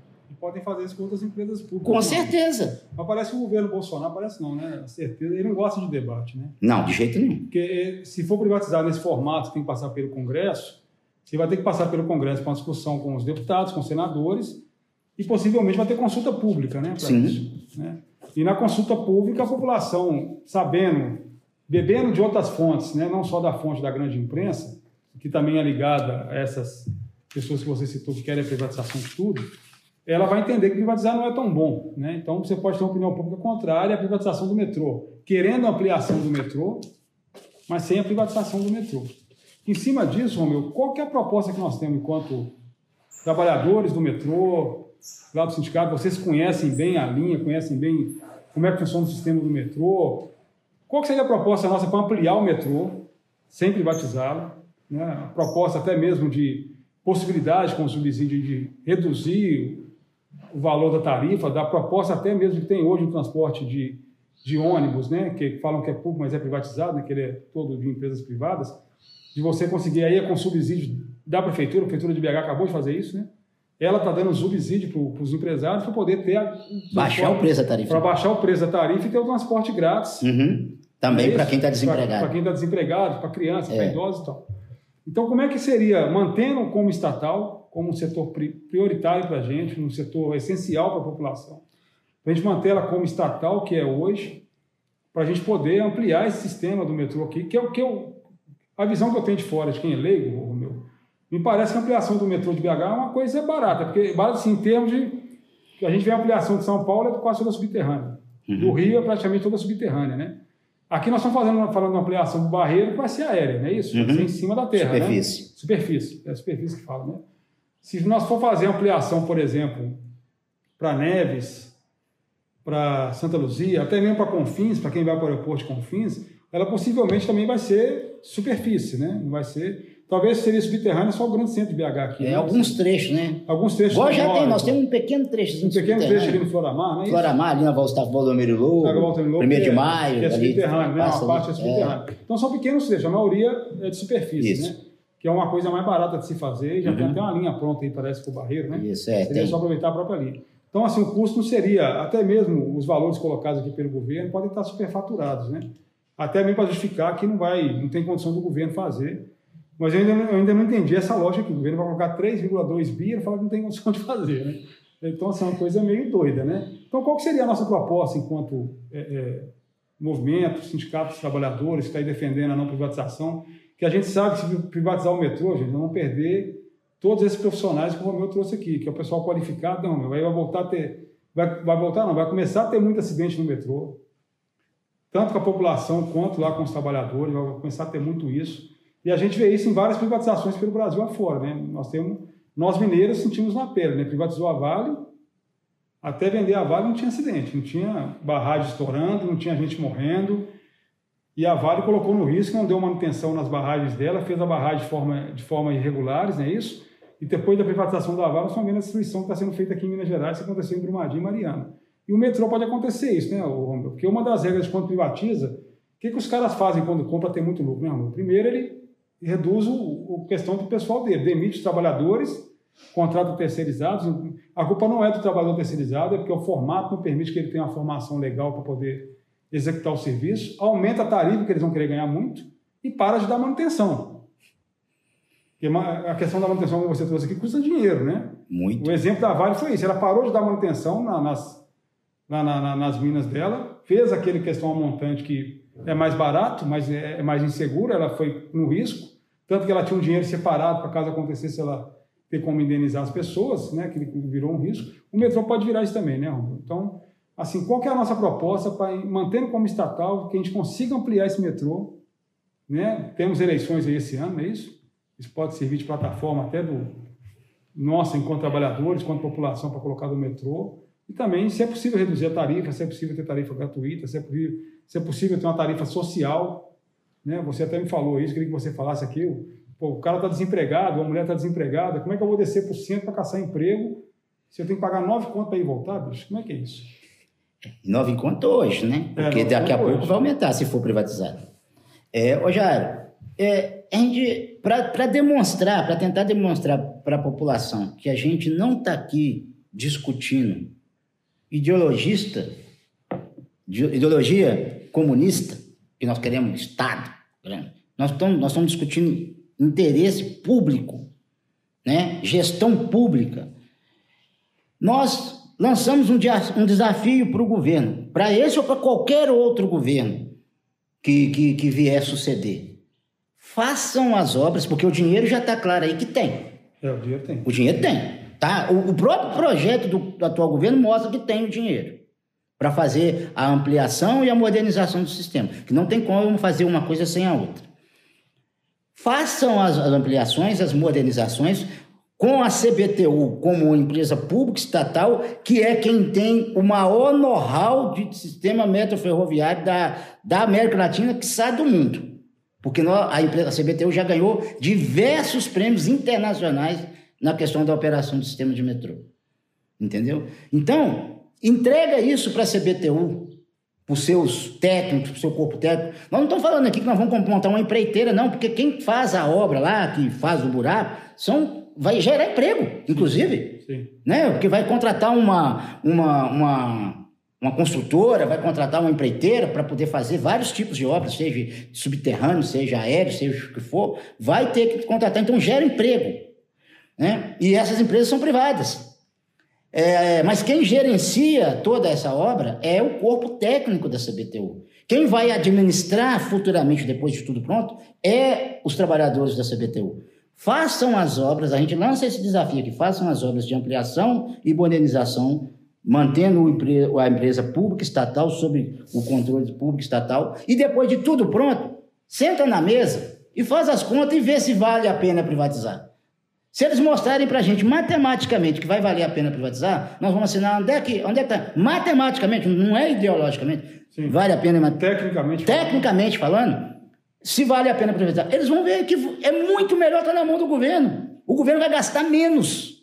podem fazer isso com outras empresas públicas.
Com certeza.
Mas parece que o governo Bolsonaro, parece não, né? Certeza, ele não gosta de debate, né?
Não, de jeito nenhum.
Porque eh, se for privatizar nesse formato, tem que passar pelo Congresso, você vai ter que passar pelo Congresso para uma discussão com os deputados, com os senadores, e possivelmente vai ter consulta pública, né?
Sim.
Isso, né? E na consulta pública, a população, sabendo, bebendo de outras fontes, né? não só da fonte da grande imprensa, que também é ligada a essas pessoas que você citou que querem a privatização de tudo, ela vai entender que privatizar não é tão bom. Né? Então, você pode ter uma opinião pública contrária à privatização do metrô, querendo a ampliação do metrô, mas sem a privatização do metrô. Em cima disso, Romeu, qual é a proposta que nós temos enquanto trabalhadores do metrô, lá do sindicato, vocês conhecem bem a linha, conhecem bem como é que funciona o sistema do metrô. Qual que seria a proposta nossa para ampliar o metrô, sem privatizá-lo? Né? A proposta até mesmo de possibilidade com o subsídio de reduzir o valor da tarifa, da proposta até mesmo que tem hoje no transporte de, de ônibus, né, que falam que é público, mas é privatizado, né, que ele é todo de empresas privadas, de você conseguir aí com subsídio da prefeitura, a prefeitura de BH acabou de fazer isso, né? Ela está dando subsídio para os empresários para poder ter a,
baixar o preço da tarifa.
Para baixar o preço da tarifa e ter o transporte grátis.
Uhum. Também é para quem está desempregado.
Para quem está desempregado, para crianças, é. para idosos e tal. Então, como é que seria, mantendo como estatal, como um setor prioritário para a gente, um setor essencial para a população, para a gente manter ela como estatal, que é hoje, para a gente poder ampliar esse sistema do metrô aqui, que é o que eu. A visão que eu tenho de fora, de quem é leigo, meu, me parece que a ampliação do metrô de BH é uma coisa barata, porque, barata assim, em termos de. A gente vê a ampliação de São Paulo é quase toda subterrânea. Uhum. Do Rio é praticamente toda subterrânea, né? Aqui nós estamos fazendo, falando de ampliação do barreiro que vai ser aérea, não é isso? Uhum. Vai ser em cima da terra.
Superfície.
Né? Superfície. É a superfície que fala, né? Se nós for fazer ampliação, por exemplo, para Neves, para Santa Luzia, até mesmo para Confins, para quem vai para o aeroporto de Confins, ela possivelmente também vai ser superfície, né? Não vai ser Talvez seria subterrâneo só o grande centro de BH aqui.
É, né? alguns trechos, né?
Alguns trechos.
Agora já tem, nós temos um pequeno trecho.
Um pequeno trecho ali no Floramar, né?
Floramar, ali na Valdomiro Lobo, primeiro de é, maio.
É subterrâneo, né? Uma parte é subterrânea. É. Então são pequenos trechos, a maioria é de superfície, Isso. né? Que é uma coisa mais barata de se fazer, já uhum. tem até uma linha pronta aí, parece, para o barreiro, né?
Isso, é.
Seria tem. só aproveitar a própria linha. Então, assim, o custo não seria, até mesmo os valores colocados aqui pelo governo podem estar superfaturados, né? Até mesmo para justificar que não vai, não tem condição do governo fazer mas eu ainda, eu ainda não entendi essa lógica que o governo vai colocar 3,2 bi e fala que não tem condição de fazer, né? Então, assim, é uma coisa meio doida, né? Então, qual seria a nossa proposta enquanto é, é, movimento, sindicatos trabalhadores que está aí defendendo a não privatização? Que a gente sabe que se privatizar o metrô, gente, nós vamos perder todos esses profissionais que o Romeu trouxe aqui, que é o pessoal qualificado, não, vai voltar a ter, vai, vai voltar não, vai começar a ter muito acidente no metrô, tanto com a população quanto lá com os trabalhadores, vai começar a ter muito isso. E a gente vê isso em várias privatizações pelo Brasil afora. Né? Nós temos, nós mineiros sentimos na pele, né? privatizou a Vale, até vender a Vale não tinha acidente, não tinha barragem estourando, não tinha gente morrendo. E a Vale colocou no risco, não deu manutenção nas barragens dela, fez a barragem de forma, de forma irregulares, não é isso? E depois da privatização da Vale, nós estamos vendo a destruição que está sendo feita aqui em Minas Gerais, que aconteceu em Brumadinho e Mariana. E o metrô pode acontecer isso, né, Romeu? Porque uma das regras de quando privatiza, o que, que os caras fazem quando compra ter muito lucro, né, Romeu? Primeiro, ele reduz o, questão do pessoal dele, demite os trabalhadores, contrata terceirizados. A culpa não é do trabalhador terceirizado, é porque o formato não permite que ele tenha uma formação legal para poder executar o serviço, aumenta a tarifa, que eles vão querer ganhar muito, e para de dar manutenção. Porque a questão da manutenção que você trouxe aqui custa dinheiro, né?
Muito.
O exemplo da Vale foi isso, ela parou de dar manutenção nas, lá na, na, nas minas dela, fez aquele questão montante que é mais barato, mas é, é mais inseguro, ela foi no risco, tanto que ela tinha um dinheiro separado para caso acontecesse ela ter como indenizar as pessoas, né, que virou um risco. O metrô pode virar isso também, né, Romulo? Então, assim, qual é a nossa proposta para manter como estatal, que a gente consiga ampliar esse metrô, né? Temos eleições aí esse ano, é isso? Isso pode servir de plataforma até do nossa, enquanto trabalhadores, enquanto população, para colocar no metrô. E também, se é possível reduzir a tarifa, se é possível ter tarifa gratuita, se é possível, se é possível ter uma tarifa social. Né? Você até me falou isso, queria que você falasse aqui. Pô, o cara está desempregado, a mulher está desempregada, como é que eu vou descer por cento para caçar emprego se eu tenho que pagar nove contas para ir voltar, bicho? Como é que é isso?
Nove contas hoje, né? É, Porque é, daqui a pouco hoje. vai aumentar se for privatizado. É, ô Jairo, é, a gente, para demonstrar, para tentar demonstrar para a população que a gente não está aqui discutindo ideologista, ideologia comunista, que nós queremos Estado, né? nós estamos, nós estamos discutindo interesse público, né? gestão pública. Nós lançamos um, um desafio para o governo, para esse ou para qualquer outro governo que, que, que vier suceder. Façam as obras, porque o dinheiro já está claro aí que tem.
É, o dinheiro tem.
O dinheiro tem. Tá? O, o próprio projeto do, do atual governo mostra que tem o dinheiro para fazer a ampliação e a modernização do sistema, que não tem como fazer uma coisa sem a outra. Façam as, as ampliações, as modernizações, com a CBTU como empresa pública estatal, que é quem tem o maior know-how de sistema metroferroviário da, da América Latina, que sai do mundo. Porque a, empresa, a CBTU já ganhou diversos prêmios internacionais na questão da operação do sistema de metrô. Entendeu? Então, entrega isso para a CBTU, para os seus técnicos, para o seu corpo técnico. Nós não estamos falando aqui que nós vamos montar uma empreiteira, não, porque quem faz a obra lá, que faz o buraco, são vai gerar emprego, inclusive. Sim. Né? Porque vai contratar uma, uma, uma, uma construtora, vai contratar uma empreiteira para poder fazer vários tipos de obras, seja subterrâneo, seja aéreo, seja o que for, vai ter que contratar. Então, gera emprego. Né? E essas empresas são privadas. É, mas quem gerencia toda essa obra é o corpo técnico da CBTU. Quem vai administrar futuramente, depois de tudo pronto, é os trabalhadores da CBTU. Façam as obras, a gente lança esse desafio aqui, façam as obras de ampliação e modernização, mantendo a empresa pública estatal sob o controle público estatal, e depois de tudo pronto, senta na mesa e faz as contas e vê se vale a pena privatizar. Se eles mostrarem para a gente matematicamente que vai valer a pena privatizar, nós vamos assinar onde é que onde é está. Matematicamente, não é ideologicamente. Sim. Vale a pena.
Tecnicamente.
Tecnicamente falando, falando se vale a pena privatizar. Eles vão ver que é muito melhor estar na mão do governo. O governo vai gastar menos.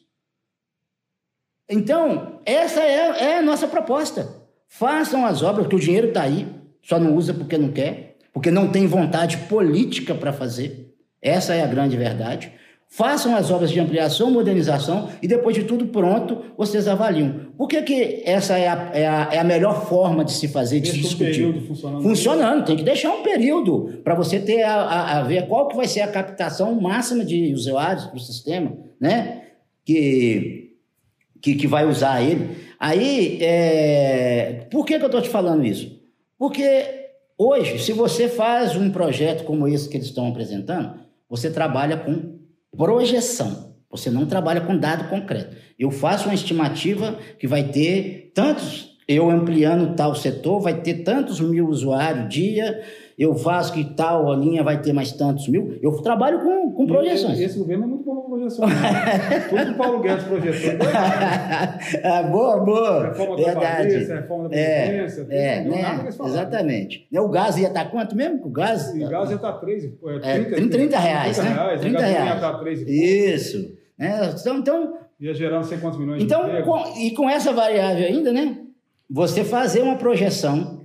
Então, essa é, é a nossa proposta. Façam as obras, que o dinheiro está aí, só não usa porque não quer, porque não tem vontade política para fazer. Essa é a grande verdade. Façam as obras de ampliação, modernização e depois de tudo pronto, vocês avaliam. Por que, que essa é a, é, a, é a melhor forma de se fazer, de se discutir?
período funcionando.
Funcionando, tem que deixar um período para você ter a, a, a, ver qual que vai ser a captação máxima de usuários para o sistema, né? Que, que, que vai usar ele. Aí, é... por que, que eu estou te falando isso? Porque hoje, se você faz um projeto como esse que eles estão apresentando, você trabalha com projeção. Você não trabalha com dado concreto. Eu faço uma estimativa que vai ter tantos, eu ampliando tal setor, vai ter tantos mil usuários dia, eu faço que tal linha vai ter mais tantos mil. Eu trabalho com, com projeções.
E esse governo é muito bom com projeções. Né? Tudo Paulo Guedes projetou.
ah, boa, boa.
Reforma Verdade. da reforma da Previdência.
É, é né? exatamente. Né, o gás ia estar quanto mesmo? O gás,
o gás ia estar 3, é, 30,
é, 30, 30 reais, 30
né? Reais,
30 reais.
Ia estar 3
Isso. É, então, então,
ia gerar não sei quantos milhões
então,
de
com, E com essa variável ainda, né? Você fazer uma projeção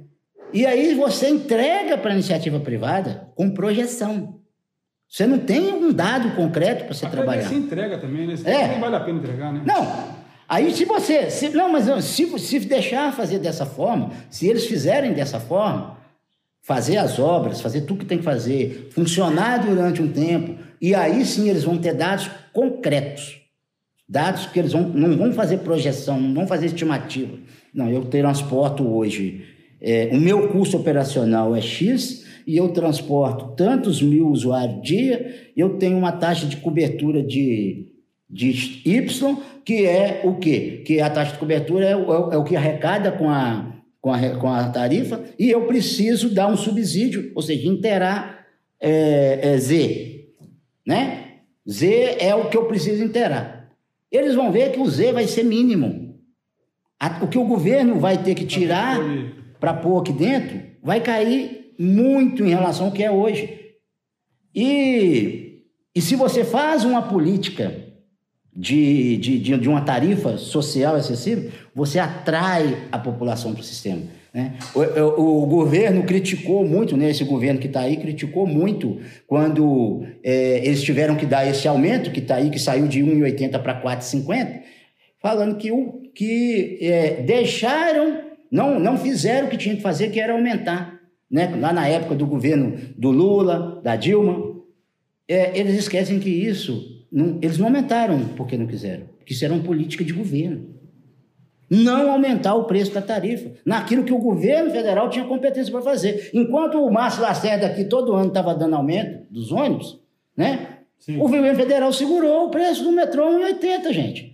e aí você entrega para a iniciativa privada com projeção. Você não tem um dado concreto para você Até trabalhar. Você
entrega também, né? É. Nem vale a pena entregar, né?
Não. Aí se você, se, não, mas se, se deixar fazer dessa forma, se eles fizerem dessa forma, fazer as obras, fazer tudo que tem que fazer, funcionar durante um tempo, e aí sim eles vão ter dados concretos. Dados que eles vão, não vão fazer projeção, não vão fazer estimativa. Não, eu transporto hoje, é, o meu custo operacional é X e eu transporto tantos mil usuários dia, eu tenho uma taxa de cobertura de, de Y, que é o quê? Que a taxa de cobertura é o, é o que arrecada com a, com, a, com a tarifa, e eu preciso dar um subsídio, ou seja, interar é, é Z. Né? Z é o que eu preciso interar. Eles vão ver que o Z vai ser mínimo. O que o governo vai ter que tirar para pôr aqui dentro vai cair muito em relação ao que é hoje. E, e se você faz uma política de, de, de, de uma tarifa social acessível, você atrai a população para o sistema. Né? O, o, o, governo criticou muito, né, esse governo que está aí, criticou muito quando é, eles tiveram que dar esse aumento que está aí, que saiu de 1,80 para 4,50, falando que, o, que é, deixaram, não, não fizeram o que tinha que fazer, que era aumentar. Né? Lá na época do governo do Lula, da Dilma, é, eles esquecem que isso, não, eles não aumentaram porque não quiseram, porque isso era uma política de governo não aumentar o preço da tarifa, naquilo que o governo federal tinha competência para fazer. Enquanto o Márcio Lacerda aqui todo ano estava dando aumento dos ônibus, né? Sim. O governo federal segurou o preço do metrô em 80, gente.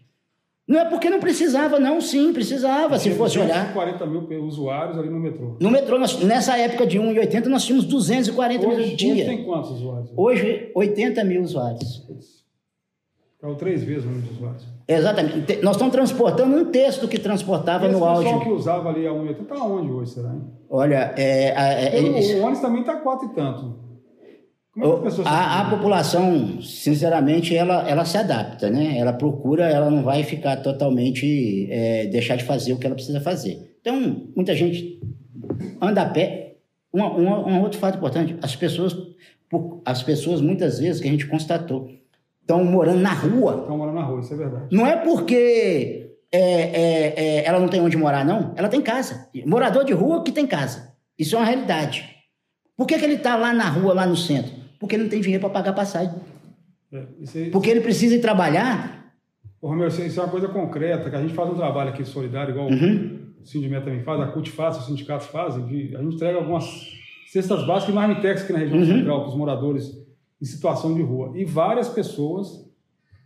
Não é porque não precisava, não, sim, precisava, se fosse olhar.
40 mil usuários ali no metrô.
No metrô, nós, nessa época de 1,80, nós tínhamos 240
hoje,
mil dia.
Hoje tem quantos usuários?
Hoje, 80 mil usuários.
Então, três vezes o número de usuários.
Exatamente. Nós estamos transportando um texto que transportava no áudio. O
pessoal que usava ali a 1,80 está onde hoje, será? Hein?
Olha, é, é,
é, o ônibus também está quatro e tanto.
É a, a população, sinceramente, ela, ela se adapta, né? Ela procura, ela não vai ficar totalmente, é, deixar de fazer o que ela precisa fazer. Então, muita gente anda a pé. Um, um, um outro fato importante, as pessoas, as pessoas muitas vezes que a gente constatou, estão morando na rua.
Estão morando na rua, isso é verdade.
Não é porque é, é, é, ela não tem onde morar, não. Ela tem casa. Morador de rua que tem casa. Isso é uma realidade. Por que, que ele está lá na rua, lá no centro? Porque ele não tem dinheiro para pagar passagem. É, aí, Porque ele precisa ir trabalhar.
Ô, Romeu, isso é uma coisa concreta, que a gente faz um trabalho aqui solidário, igual uhum. o Sindimé também faz, a CUT faz, os sindicatos fazem, de, a gente entrega algumas cestas básicas e marmitex aqui na região uhum. central, para os moradores em situação de rua. E várias pessoas estão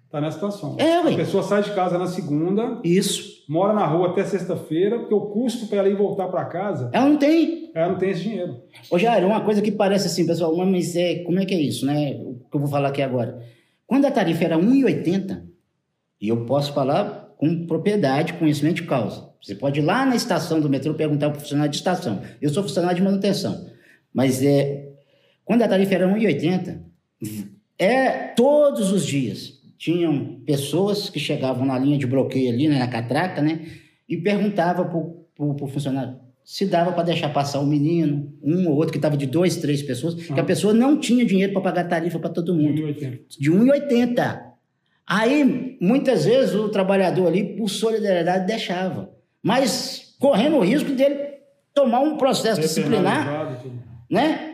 tá nessa situação.
É,
a pessoa sai de casa na segunda.
Isso.
Mora na rua até sexta-feira, porque o custo para ela ir voltar para casa.
Ela não tem.
Ela não tem esse dinheiro.
Ô, Jair, uma coisa que parece assim, pessoal, mas é, como é que é isso, né? O que eu vou falar aqui agora. Quando a tarifa era 1,80, e eu posso falar com propriedade, conhecimento de causa. Você pode ir lá na estação do metrô perguntar para o funcionário de estação. Eu sou funcionário de manutenção. Mas é, quando a tarifa era 1,80, é todos os dias. Tinham pessoas que chegavam na linha de bloqueio ali, né, na catraca, né? E perguntava para o funcionário se dava para deixar passar o um menino, um ou outro que estava de dois, três pessoas, ah. que a pessoa não tinha dinheiro para pagar tarifa para todo mundo. De 1,80. Aí, muitas vezes, o trabalhador ali, por solidariedade, deixava. Mas correndo o risco dele tomar um processo disciplinar, né?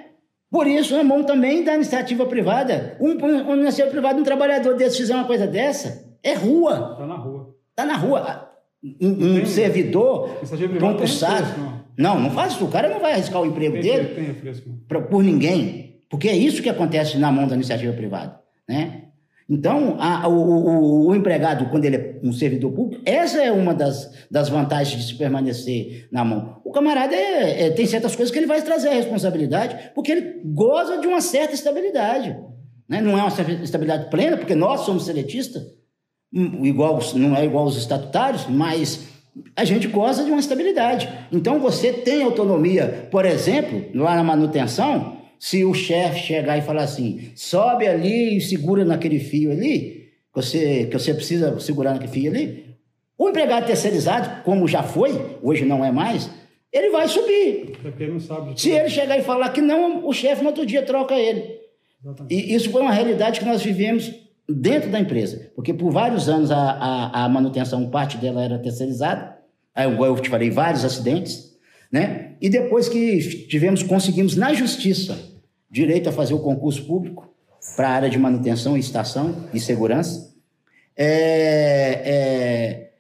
Por isso, é bom também da iniciativa privada. Um, uma iniciativa privada, um trabalhador desse fizer uma coisa dessa, é rua.
Está na rua.
Está na rua. Um, um tem, servidor concursado. Não, não faz isso. O cara não vai arriscar o emprego
tem,
dele
tem
pra, por ninguém. Porque é isso que acontece na mão da iniciativa privada. Né? Então, a, o, o, o, empregado, quando ele é um servidor público, essa é uma das, das vantagens de se permanecer na mão. O camarada é, é, tem certas coisas que ele vai trazer a responsabilidade, porque ele goza de uma certa estabilidade. Né? Não é uma estabilidade plena, porque nós somos seletistas, hum, igual, não é igual aos estatutários, mas a gente goza de uma estabilidade. Então, você tem autonomia, por exemplo, lá na manutenção, se o chefe chegar e falar assim, sobe ali e segura naquele fio ali, que você, que você precisa segurar naquele fio ali, o empregado terceirizado, como já foi, hoje não é mais, ele vai subir.
Porque ele não sabe.
Se ele chegar e falar que não, o chefe no outro dia troca ele. Exatamente. E isso foi uma realidade que nós vivemos dentro da empresa. Porque por vários anos a, a, a manutenção, parte dela era terceirizada. Aí eu te falei, vários acidentes. Né? E depois que tivemos, conseguimos na justiça direito a fazer o concurso público para a área de manutenção e estação e segurança. É, é,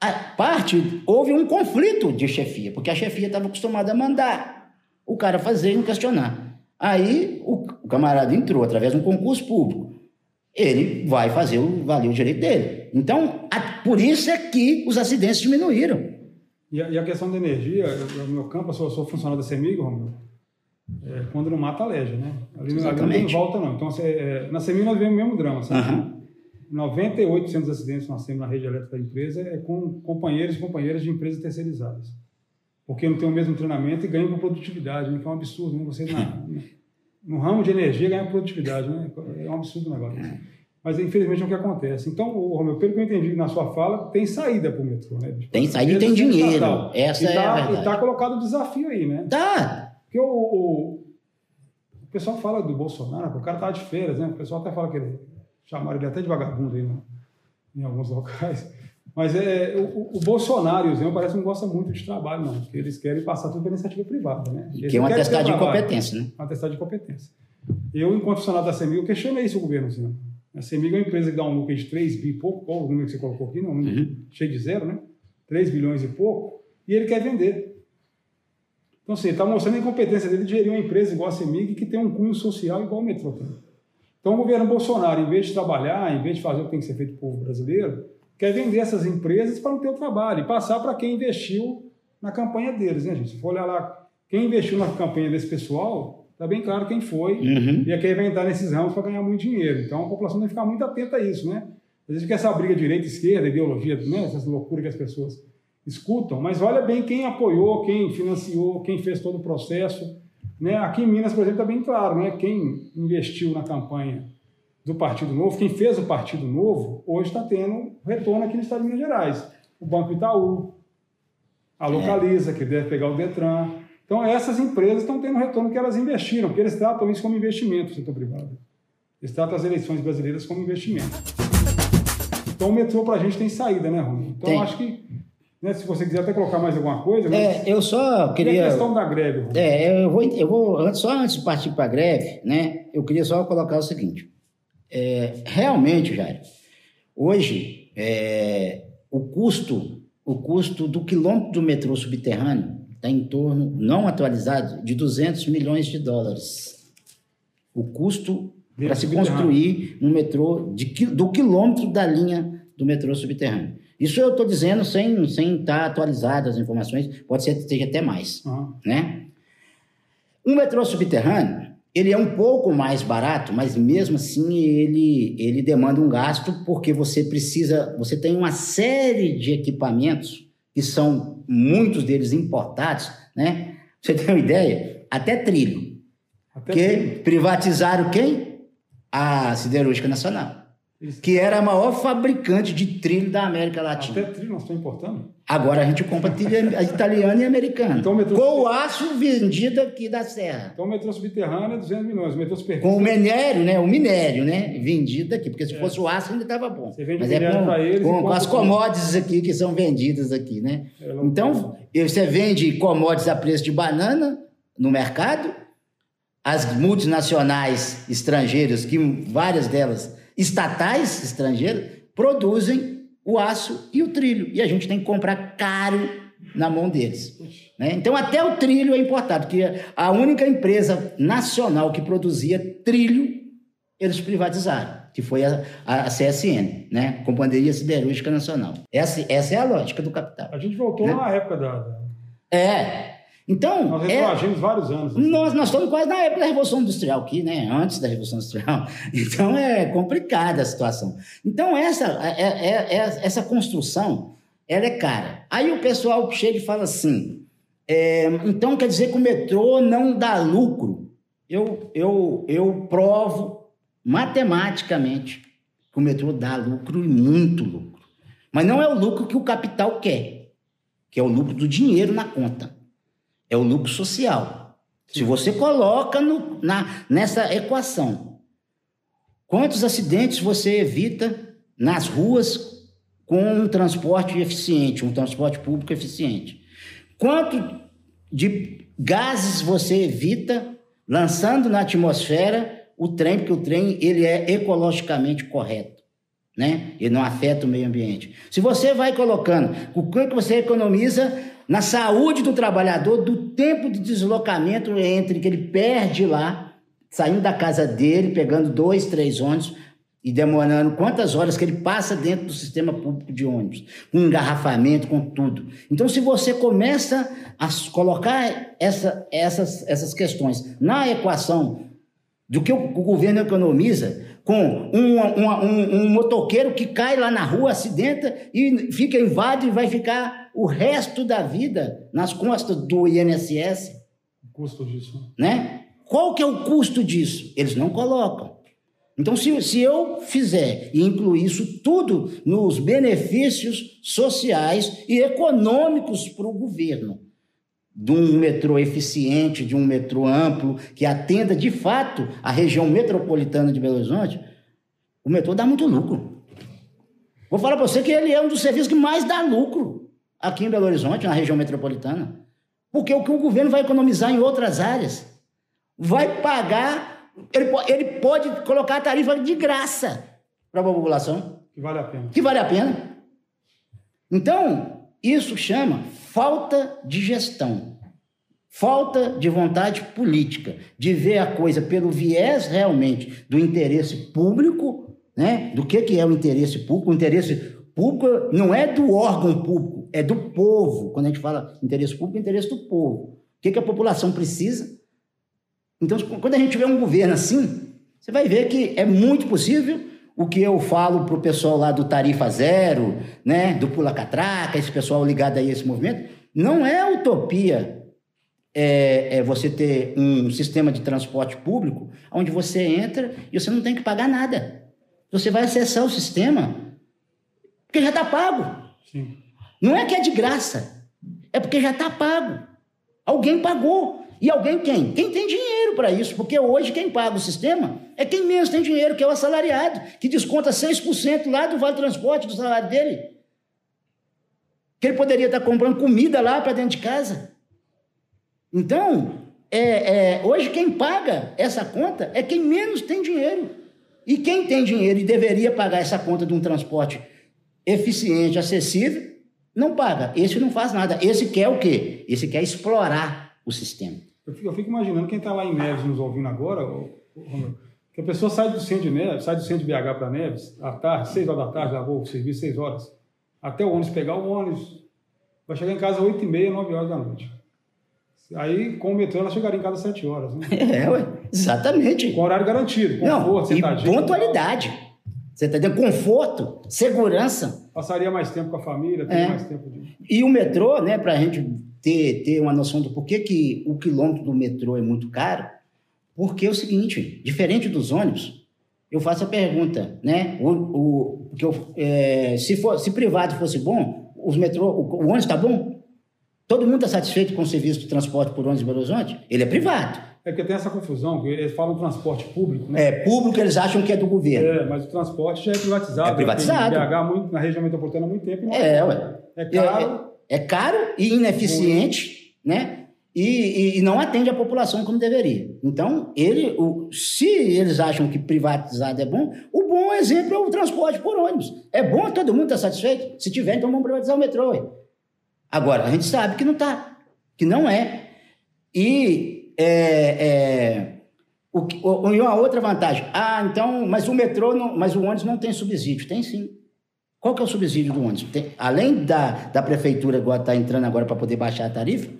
a parte, houve um conflito de chefia, porque a chefia estava acostumada a mandar o cara fazer e não questionar. Aí o, o camarada entrou através de um concurso público. Ele vai fazer o valer o direito dele. Então, a, por isso é que os acidentes diminuíram.
E a, e a questão da energia, no meu campo, eu sou, sou funcionário da CEMIG, Romeu, é, quando não mata, aleja, né? Ali, ali não volta, não. Então, é, na CEMIG nós vemos o mesmo drama, sabe? Uhum. 98% dos acidentes que nós temos na rede elétrica da empresa é com companheiros e companheiras de empresas terceirizadas. Porque não tem o mesmo treinamento e ganham por produtividade, né? que é um absurdo. Né? Você, na, no ramo de energia, ganha produtividade. Né? É um absurdo o negócio. Mas, infelizmente, é o que acontece. Então, Romeu, pelo que eu entendi na sua fala, tem saída para o metrô. Né?
Tem saída e tem dinheiro. Estatal. Essa e tá, é a verdade.
E está colocado o desafio aí, né?
Tá.
Porque o, o, o pessoal fala do Bolsonaro, o cara tá de feiras, né? O pessoal até fala que ele chamaram ele até de vagabundo aí no, em alguns locais. Mas é, o, o Bolsonaro e o Zé parece que não gostam muito de trabalho, não, porque eles querem passar tudo para iniciativa privada. Né?
Eles que é um atestado de incompetência, né?
Um atestado de incompetência. Eu, enquanto funcionário da CEMIG, questionei isso o governo, assim, A CEMIG é uma empresa que dá um lucro de 3 bi e pouco, qual o número que você colocou aqui? Não, um uhum. cheio de zero, né? 3 bilhões e pouco, e ele quer vender. Então, assim, ele está mostrando a incompetência dele de gerir uma empresa igual a CEMIG, que tem um cunho social igual o metrô. Então, o governo Bolsonaro, em vez de trabalhar, em vez de fazer o que tem que ser feito para o povo brasileiro, quer vender essas empresas para não ter o trabalho e passar para quem investiu na campanha deles, né, gente? Se for olhar lá, quem investiu na campanha desse pessoal, está bem claro quem foi uhum. e é quem vai entrar nesses ramos para ganhar muito dinheiro. Então, a população tem que ficar muito atenta a isso, né? Às vezes que essa briga direita-esquerda, ideologia, né, essas loucuras que as pessoas escutam, mas olha bem quem apoiou, quem financiou, quem fez todo o processo né? Aqui em Minas, por exemplo, está bem claro, né? quem investiu na campanha do Partido Novo, quem fez o Partido Novo, hoje está tendo retorno aqui no estado de Minas Gerais. O Banco Itaú, a Localiza, é. que deve pegar o Detran. Então, essas empresas estão tendo retorno que elas investiram, porque eles tratam isso como investimento, o setor privado. Eles tratam as eleições brasileiras como investimento. Então, o metrô para a gente tem saída, né, Rony? Então, tem. acho que né? Se você quiser até colocar mais alguma coisa.
É, eu só queria.
A questão da greve.
É, eu vou, eu vou só antes de partir para a greve, né? Eu queria só colocar o seguinte: é, realmente, Jair, hoje é, o custo, o custo do quilômetro do metrô subterrâneo está em torno, não atualizado, de 200 milhões de dólares. O custo para se construir um metrô de, do quilômetro da linha do metrô subterrâneo. Isso eu estou dizendo sem, sem estar tá atualizado as informações, pode ser que esteja até mais. Uhum. Né? Um metrô subterrâneo, ele é um pouco mais barato, mas mesmo assim ele, ele demanda um gasto porque você precisa, você tem uma série de equipamentos que são muitos deles importados, né? Você tem uma ideia? Até trilho. Até que trilho. privatizaram quem? A Siderúrgica Nacional. Que era a maior fabricante de trilho da América Latina.
Até trilho nós estamos importando?
Agora a gente compra trilha italiana e americana. Então, metrô com o aço vendido aqui da serra.
Então o metrô subterrâneo é 200 milhões, o metrô
superfície... Com o minério, né? O minério, né? Vendido aqui, porque se é. fosse o aço ainda estava bom. Você vende Mas é com, eles com, com as commodities aqui que são vendidas aqui, né? É então, você vende commodities a preço de banana no mercado, as multinacionais estrangeiras, que várias delas estatais estrangeiras produzem o aço e o trilho. E a gente tem que comprar caro na mão deles. Né? Então, até o trilho é importado, porque a única empresa nacional que produzia trilho, eles privatizaram, que foi a, a CSN, né? Companhia Siderúrgica Nacional. Essa, essa é a lógica do capital.
A gente voltou né? na época da...
É, então,
nós retroagimos é, vários anos.
Assim. Nós, nós estamos quase na época da Revolução Industrial aqui, né? Antes da Revolução Industrial. Então, é complicada a situação. Então, essa, é, é, é, essa construção, ela é cara. Aí o pessoal chega e fala assim, é, então quer dizer que o metrô não dá lucro? Eu, eu, eu provo matematicamente que o metrô dá lucro e muito lucro. Mas não é o lucro que o capital quer, que é o lucro do dinheiro na conta é o lucro social. Se você coloca no, na, nessa equação, quantos acidentes você evita nas ruas com um transporte eficiente, um transporte público eficiente? Quanto de gases você evita lançando na atmosfera o trem, porque o trem ele é ecologicamente correto. né? Ele não afeta o meio ambiente. Se você vai colocando o quanto você economiza na saúde do trabalhador, do tempo de deslocamento entre que ele perde lá, saindo da casa dele, pegando dois, três ônibus e demorando quantas horas que ele passa dentro do sistema público de ônibus, com engarrafamento, com tudo. Então, se você começa a colocar essa, essas, essas questões na equação do que o, governo economiza, com um, um, um, um, motoqueiro que cai lá na rua, acidenta e fica invadido e vai ficar o resto da vida nas costas do INSS.
O custo disso.
Né? Qual que é o custo disso? Eles não colocam. Então, se, se eu fizer e incluir isso tudo nos benefícios sociais e econômicos para o governo, de um metrô eficiente, de um metrô amplo, que atenda de fato a região metropolitana de Belo Horizonte, o metrô dá muito lucro. Vou falar para você que ele é um dos serviços que mais dá lucro aqui em Belo Horizonte, na região metropolitana. Porque o que o governo vai economizar em outras áreas vai pagar, ele, ele pode colocar a tarifa de graça para a população.
Que vale a pena.
Que vale a pena. Então, isso chama falta de gestão, falta de vontade política, de ver a coisa pelo viés realmente do interesse público, né? Do que, que é o interesse público? O interesse público não é do órgão público, é do povo. Quando a gente fala interesse público, é interesse do povo. O que, que a população precisa? Então, quando a gente vê um governo assim, você vai ver que é muito possível o que eu falo para o pessoal lá do Tarifa Zero, né, do Pula Catraca, esse pessoal ligado aí a esse movimento, não é utopia é, é, você ter um sistema de transporte público onde você entra e você não tem que pagar nada. Você vai acessar o sistema porque já está pago.
Sim.
Não é que é de graça, é porque já está pago. Alguém pagou. E alguém quem? Quem tem dinheiro para isso, porque hoje quem paga o sistema é quem menos tem dinheiro, que é o assalariado, que desconta 6% lá do vale transporte do salário dele. Que ele poderia estar comprando comida lá para dentro de casa. Então, é, é, hoje quem paga essa conta é quem menos tem dinheiro. E quem tem dinheiro e deveria pagar essa conta de um transporte eficiente, acessível, não paga. Esse não faz nada. Esse quer o quê? Esse quer explorar o sistema.
Eu fico, eu fico imaginando quem está lá em Neves nos ouvindo agora, que a pessoa sai do centro de Neves, sai do centro de BH para Neves, à tarde, 6 horas da tarde, lavou o serviço 6 horas, até o ônibus pegar o ônibus, vai chegar em casa 8 e meia, 9 horas da noite. Aí, com o metrô, ela chegaria em casa às 7 horas, né?
É, ué, exatamente.
Com horário garantido,
conforto, Não. E pontualidade. Você está entendendo? Conforto, segurança.
Passaria mais tempo com a família, teria é. mais tempo de.
E o metrô, né, para a gente ter, ter uma noção do porquê que o quilômetro do metrô é muito caro, porque é o seguinte, diferente dos ônibus, eu faço a pergunta, né? O, o, eu, é, se, for, se privado fosse bom, os metrô, o, o ônibus está bom? Todo mundo está satisfeito com o serviço de transporte por ônibus em Belo Horizonte? Ele é privado.
É porque tem essa confusão, que eles falam transporte público, né?
É, público eles acham que é do governo.
É, mas o transporte já é privatizado.
É privatizado.
Tem BH muito, na região metropolitana há muito tempo.
É, é, ué. É caro. É, é, caro e ineficiente, né? E, e, e, não atende a população como deveria. Então, ele, o, se eles acham que privatizado é bom, o bom exemplo é o transporte por ônibus. É bom, todo mundo está satisfeito? Se tiver, então vamos privatizar o metrô. Agora, a gente sabe que não está, que não é. E é, é, o, o, uma outra vantagem. Ah, então, mas o metrô, não, mas o ônibus não tem subsídio. Tem sim. Qual que é o subsídio do ônibus? Tem, além da, da prefeitura agora está entrando agora para poder baixar a tarifa,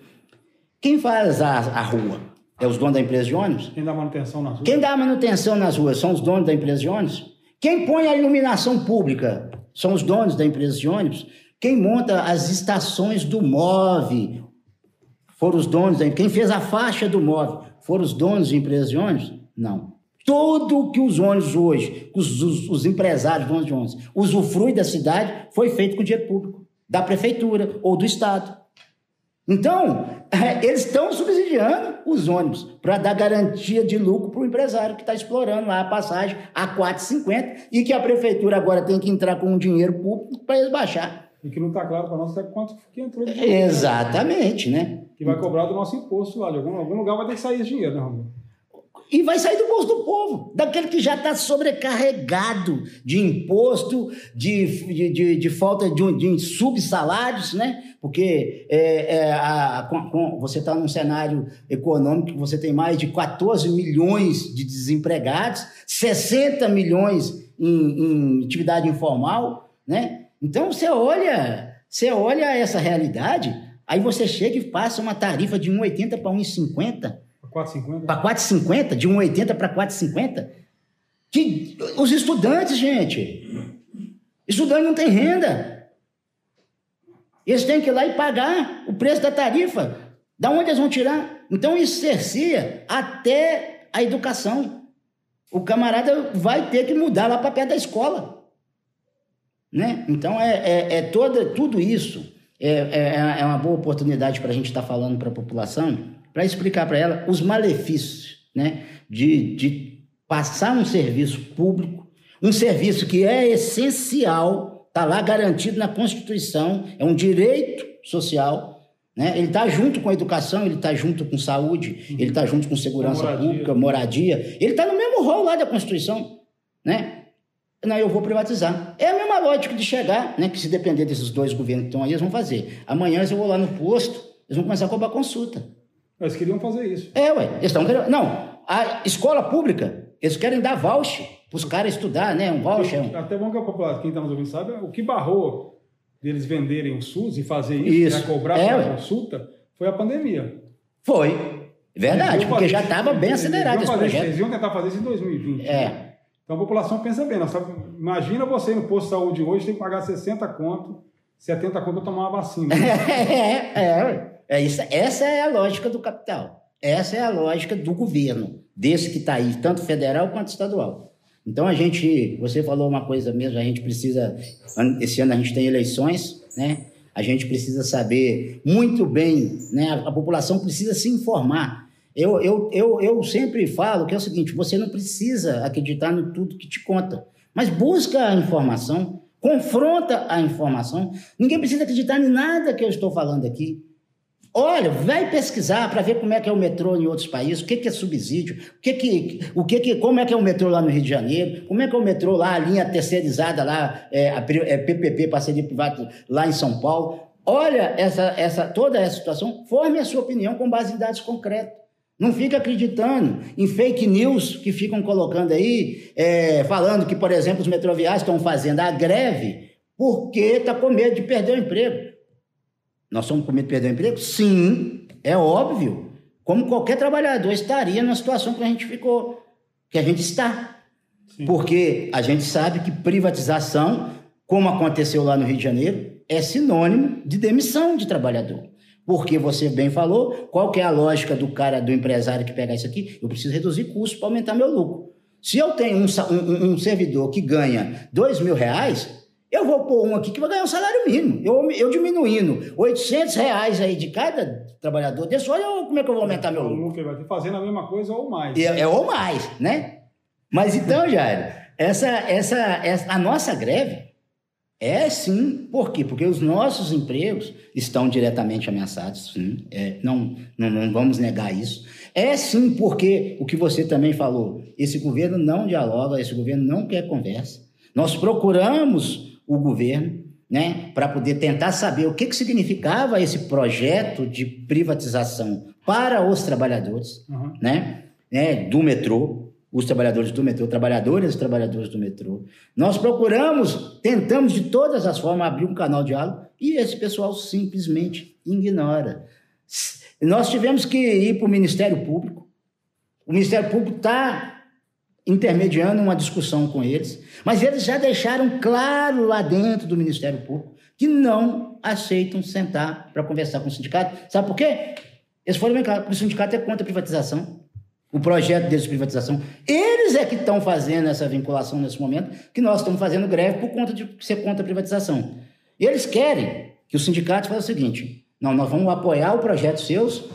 quem faz a, a rua? É os donos da empresa de ônibus?
Quem dá manutenção nas ruas?
Quem dá manutenção nas ruas são os donos da empresa de ônibus? Quem põe a iluminação pública são os donos da empresa de ônibus? Quem monta as estações do MOVE foram os donos, quem fez a faixa do MOVE foram os donos de empresas de ônibus? Não. Tudo que os ônibus hoje, os, os, os empresários donos de ônibus, usufruem da cidade, foi feito com dinheiro público, da prefeitura ou do Estado. Então, eles estão subsidiando os ônibus para dar garantia de lucro para o empresário que está explorando lá a passagem a 4,50 e que a prefeitura agora tem que entrar com um dinheiro público para eles baixar.
E que não está claro para nós até quanto que entrou de
dinheiro. Exatamente, né?
Que vai cobrar do nosso imposto lá. De algum, algum lugar vai ter que sair esse dinheiro, né, Romero?
E vai sair do bolso do povo, daquele que já está sobrecarregado de imposto, de, de, de, de falta de, de subsalários, né? Porque é, é, a, com, você está num cenário econômico que você tem mais de 14 milhões de desempregados, 60 milhões em, em atividade informal, né? Então você olha, você olha essa realidade, aí você chega e passa uma tarifa de 1,80 para 1,50
4,50?
Para 4,50, de 1,80 para 4,50. Que os estudantes, gente, estudante não tem renda. Eles têm que ir lá e pagar o preço da tarifa. Da onde eles vão tirar? Então isso cercia até a educação. O camarada vai ter que mudar lá para perto da escola. Né? Então é, é, é toda, tudo isso é, é, é uma boa oportunidade para a gente estar tá falando para a população para explicar para ela os malefícios né, de, de passar um serviço público, um serviço que é essencial, está lá garantido na Constituição, é um direito social. Né? Ele está junto com a educação, ele está junto com saúde, ele está junto com segurança moradia. pública, moradia. Ele está no mesmo rol lá da Constituição. Né? Não, eu vou privatizar. É a mesma lógica de chegar, né? Que se depender desses dois governos que estão aí, eles vão fazer. Amanhã eu vou lá no posto, eles vão começar a cobrar consulta.
Eles queriam fazer isso.
É, ué. Eles estão querendo. Não, a escola pública, eles querem dar voucher para os caras estudar, né? Um voucher. Um...
Até bom que a população, quem está nos ouvindo sabe, o que barrou deles venderem o SUS e fazer isso, isso. Né, cobrar é, a consulta, foi a pandemia.
Foi. Verdade, porque já estava bem acelerado esse projeto.
Eles iam tentar fazer isso em 2020. É. Então a população pensa bem. Sabe, imagina você no posto de saúde hoje, tem que pagar 60 conto, 70 conto para tomar uma vacina.
é, é. É isso, essa é a lógica do capital. Essa é a lógica do governo, desse que está aí, tanto federal quanto estadual. Então a gente, você falou uma coisa mesmo, a gente precisa, esse ano a gente tem eleições, né? A gente precisa saber muito bem, né? A população precisa se informar. Eu, eu, eu, eu sempre falo que é o seguinte: você não precisa acreditar no tudo que te conta, mas busca a informação, confronta a informação. Ninguém precisa acreditar em nada que eu estou falando aqui. Olha, vai pesquisar para ver como é que é o metrô em outros países, o que, que é subsídio, o que que, o que que, como é que é o metrô lá no Rio de Janeiro, como é que é o metrô lá, a linha terceirizada lá, é, a, é PPP, parceria privada lá em São Paulo. Olha essa, essa, toda essa situação, forme a sua opinião com base em dados concretos. Não fica acreditando em fake news que ficam colocando aí, é, falando que, por exemplo, os metroviários estão fazendo a greve porque está com medo de perder o emprego. Nós somos com medo de perder o emprego? Sim, é óbvio. Como qualquer trabalhador estaria na situação que a gente ficou, que a gente está. Sim. Porque a gente sabe que privatização, como aconteceu lá no Rio de Janeiro, é sinônimo de demissão de trabalhador. Porque você bem falou, qual que é a lógica do cara, do empresário que pega isso aqui? Eu preciso reduzir custos para aumentar meu lucro. Se eu tenho um, um, um servidor que ganha dois mil reais, eu vou pôr um aqui que vai ganhar um salário mínimo. Eu, eu diminuindo 800 reais aí de cada trabalhador desse, olha como é que eu vou aumentar meu lucro. O lucro
vai ter fazendo a mesma coisa ou mais.
É, é ou mais, né? Mas então, Jair, essa, essa, essa, a nossa greve é sim. Por quê? Porque os nossos empregos estão diretamente ameaçados, sim. É, não, não, não vamos negar isso. É sim porque o que você também falou, esse governo não dialoga, esse governo não quer conversa. Nós procuramos o governo, né, para poder tentar saber o que, que significava esse projeto de privatização para os trabalhadores, uhum. né, né, do metrô, os trabalhadores do metrô, trabalhadoras e trabalhadores do metrô. Nós procuramos, tentamos de todas as formas abrir um canal de diálogo e esse pessoal simplesmente ignora. Nós tivemos que ir para o Ministério Público. O Ministério Público está intermediando uma discussão com eles, mas eles já deixaram claro lá dentro do Ministério Público que não aceitam sentar para conversar com o sindicato. Sabe por quê? Eles foram bem claros, porque o sindicato é contra a privatização. O projeto deles de privatização. Eles é que estão fazendo essa vinculação nesse momento, que nós estamos fazendo greve por conta de ser contra a privatização. Eles querem que os sindicatos façam o seguinte: não, nós vamos apoiar o projeto seus,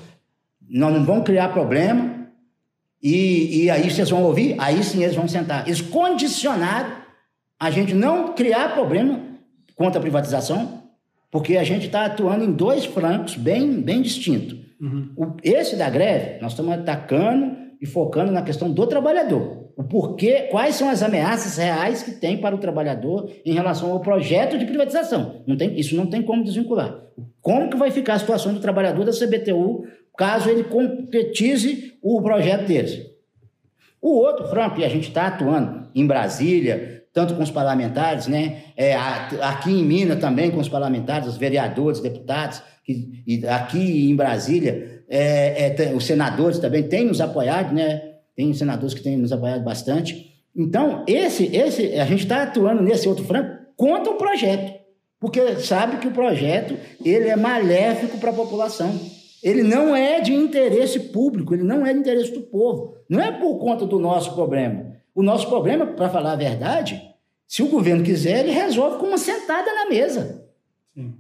nós não vamos criar problema, e, e aí vocês vão ouvir, aí sim eles vão sentar. Eles condicionaram a gente não criar problema contra a privatização, porque a gente está atuando em dois flancos bem, bem distintos. Uhum. Esse da greve, nós estamos atacando e focando na questão do trabalhador. O porquê, quais são as ameaças reais que tem para o trabalhador em relação ao projeto de privatização. Não tem, isso não tem como desvincular. Como que vai ficar a situação do trabalhador da CBTU caso ele concretize o projeto deles? O outro front, e a gente está atuando em Brasília, tanto com os parlamentares, né? É, aqui em Minas também com os parlamentares, os vereadores, deputados, que, e aqui em Brasília, é, é, tem, os senadores também têm nos apoiado, né? Tem senadores que têm nos apoiado bastante. Então, esse, esse, a gente está atuando nesse outro front contra o projeto, porque sabe que o projeto ele é maléfico para a população. Ele não é de interesse público, ele não é de interesse do povo. Não é por conta do nosso problema. O nosso problema, para falar a verdade, se o governo quiser, ele resolve com uma sentada na mesa. Sim.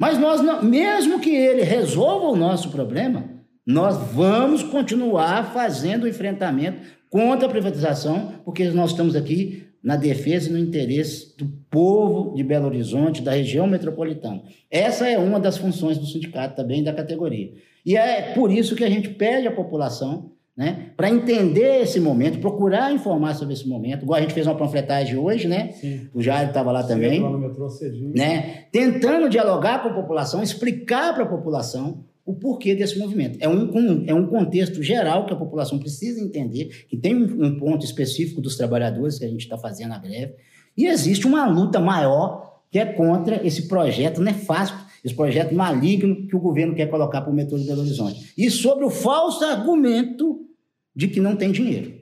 Mas nós, não, mesmo que ele resolva o nosso problema, nós vamos continuar fazendo o enfrentamento contra a privatização, porque nós estamos aqui na defesa e no interesse do povo de Belo Horizonte, da região metropolitana. Essa é uma das funções do sindicato também da categoria. E é por isso que a gente pede à população né, para entender esse momento, procurar informar sobre esse momento. Igual a gente fez uma panfletagem hoje, né? Sim. O Jair estava lá também. Lá no metrô cedinho. Né? Tentando dialogar com a população, explicar para a população o porquê desse movimento. É um, é um contexto geral que a população precisa entender, que tem um, um ponto específico dos trabalhadores que a gente está fazendo a greve, e existe uma luta maior que é contra esse projeto nefasto, esse projeto maligno que o governo quer colocar para o metrô de Belo Horizonte. E sobre o falso argumento de que não tem dinheiro.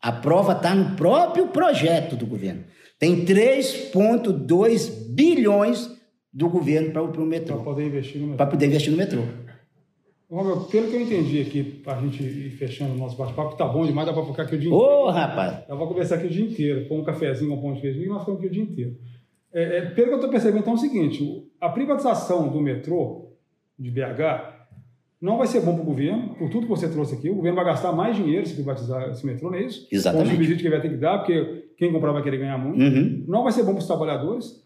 A prova está no próprio projeto do governo. Tem 3,2 bilhões do governo para o metrô.
Para poder investir no metrô.
Para poder investir no metrô.
Romeu, pelo que eu entendi aqui, para a gente ir fechando o nosso bate-papo, tá bom demais, dá para ficar aqui o dia
inteiro. Ô, oh, rapaz!
Dá para conversar aqui o dia inteiro, pôr um cafezinho, um pão de queijo, e nós ficamos aqui o dia inteiro. É, é, pelo que eu estou percebendo, então é o seguinte: a privatização do metrô de BH não vai ser bom para o governo, por tudo que você trouxe aqui. O governo vai gastar mais dinheiro se privatizar esse metrô, não é isso?
Exatamente.
Com o subsídio que vai ter que dar, porque quem comprar vai querer ganhar muito. Uhum. Não vai ser bom para os trabalhadores,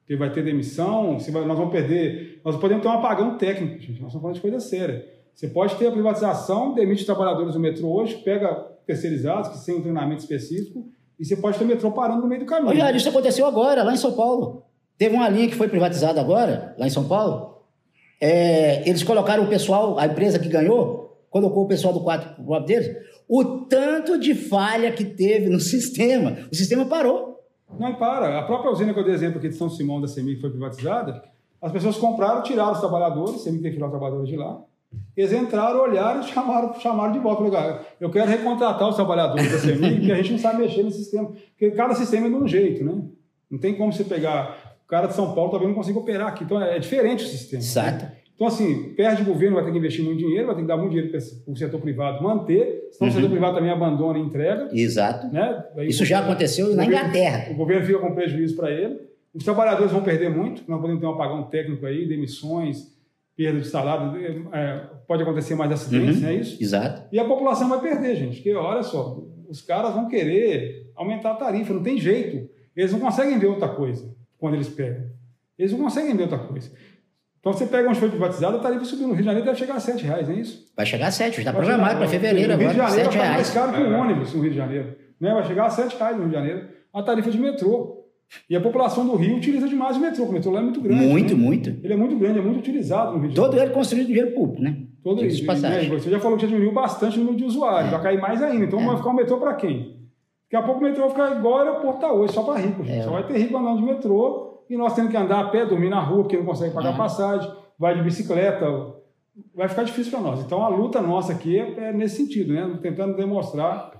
porque vai ter demissão, vai, nós vamos perder. Nós podemos ter um apagão técnico, gente. Nós estamos falando de coisa séria. Você pode ter a privatização, demite os trabalhadores do metrô hoje, pega terceirizados, que têm um treinamento específico, e você pode ter o metrô parando no meio do caminho.
Olha, isso aconteceu agora, lá em São Paulo. Teve uma linha que foi privatizada agora, lá em São Paulo, é, eles colocaram o pessoal, a empresa que ganhou, colocou o pessoal do quadro, quadro deles, o tanto de falha que teve no sistema. O sistema parou.
Não, para. A própria usina que eu dei exemplo aqui de São Simão da que foi privatizada, as pessoas compraram, tiraram os trabalhadores, CEMIG tem que tirar os trabalhadores de lá, eles entraram, olharam e chamaram, chamaram de volta. Falaram, eu quero recontratar os trabalhadores da CEMIG, porque a gente não sabe mexer no sistema. Porque cada sistema é de um jeito, né? Não tem como você pegar o cara de São Paulo talvez não consiga operar aqui. Então é, é diferente o sistema.
Exato.
Né? Então, assim, perde o governo, vai ter que investir muito dinheiro, vai ter que dar muito dinheiro para o setor privado manter, senão uhum. o setor privado também abandona e entrega.
Exato.
Né?
Aí, Isso já aconteceu na Inglaterra.
O governo fica com prejuízo para ele. Os trabalhadores vão perder muito, nós podemos ter um apagão técnico aí, demissões, perda de salário, é, pode acontecer mais acidentes, uhum. não é isso?
Exato.
E a população vai perder, gente, porque olha só, os caras vão querer aumentar a tarifa, não tem jeito. Eles não conseguem ver outra coisa quando eles pegam. Eles não conseguem ver outra coisa. Então você pega onde foi privatizado, a tarifa subiu no Rio de Janeiro, deve chegar a 7 reais, não é isso?
Vai chegar a 7, está programado para fevereiro agora.
Rio de Janeiro está mais caro que o um ônibus no Rio de Janeiro. Né? Vai chegar a 7 reais no Rio de Janeiro a tarifa de metrô. E a população do Rio utiliza demais o metrô, porque o metrô lá é muito grande.
Muito,
né?
muito.
Ele é muito grande, é muito utilizado no Rio de
Janeiro. Todo ele construído de dinheiro público, né?
Todo isso. Né? Você já falou que já diminuiu bastante o número de usuários, é. vai cair mais ainda. Então é. vai ficar um metrô para quem? Daqui a pouco o metrô vai ficar igual o aeroporto está hoje, só para rico. É. Só vai ter rico andando de metrô e nós temos que andar a pé, dormir na rua, porque não consegue pagar uhum. passagem, vai de bicicleta, vai ficar difícil para nós. Então a luta nossa aqui é, é nesse sentido, né? Tentando demonstrar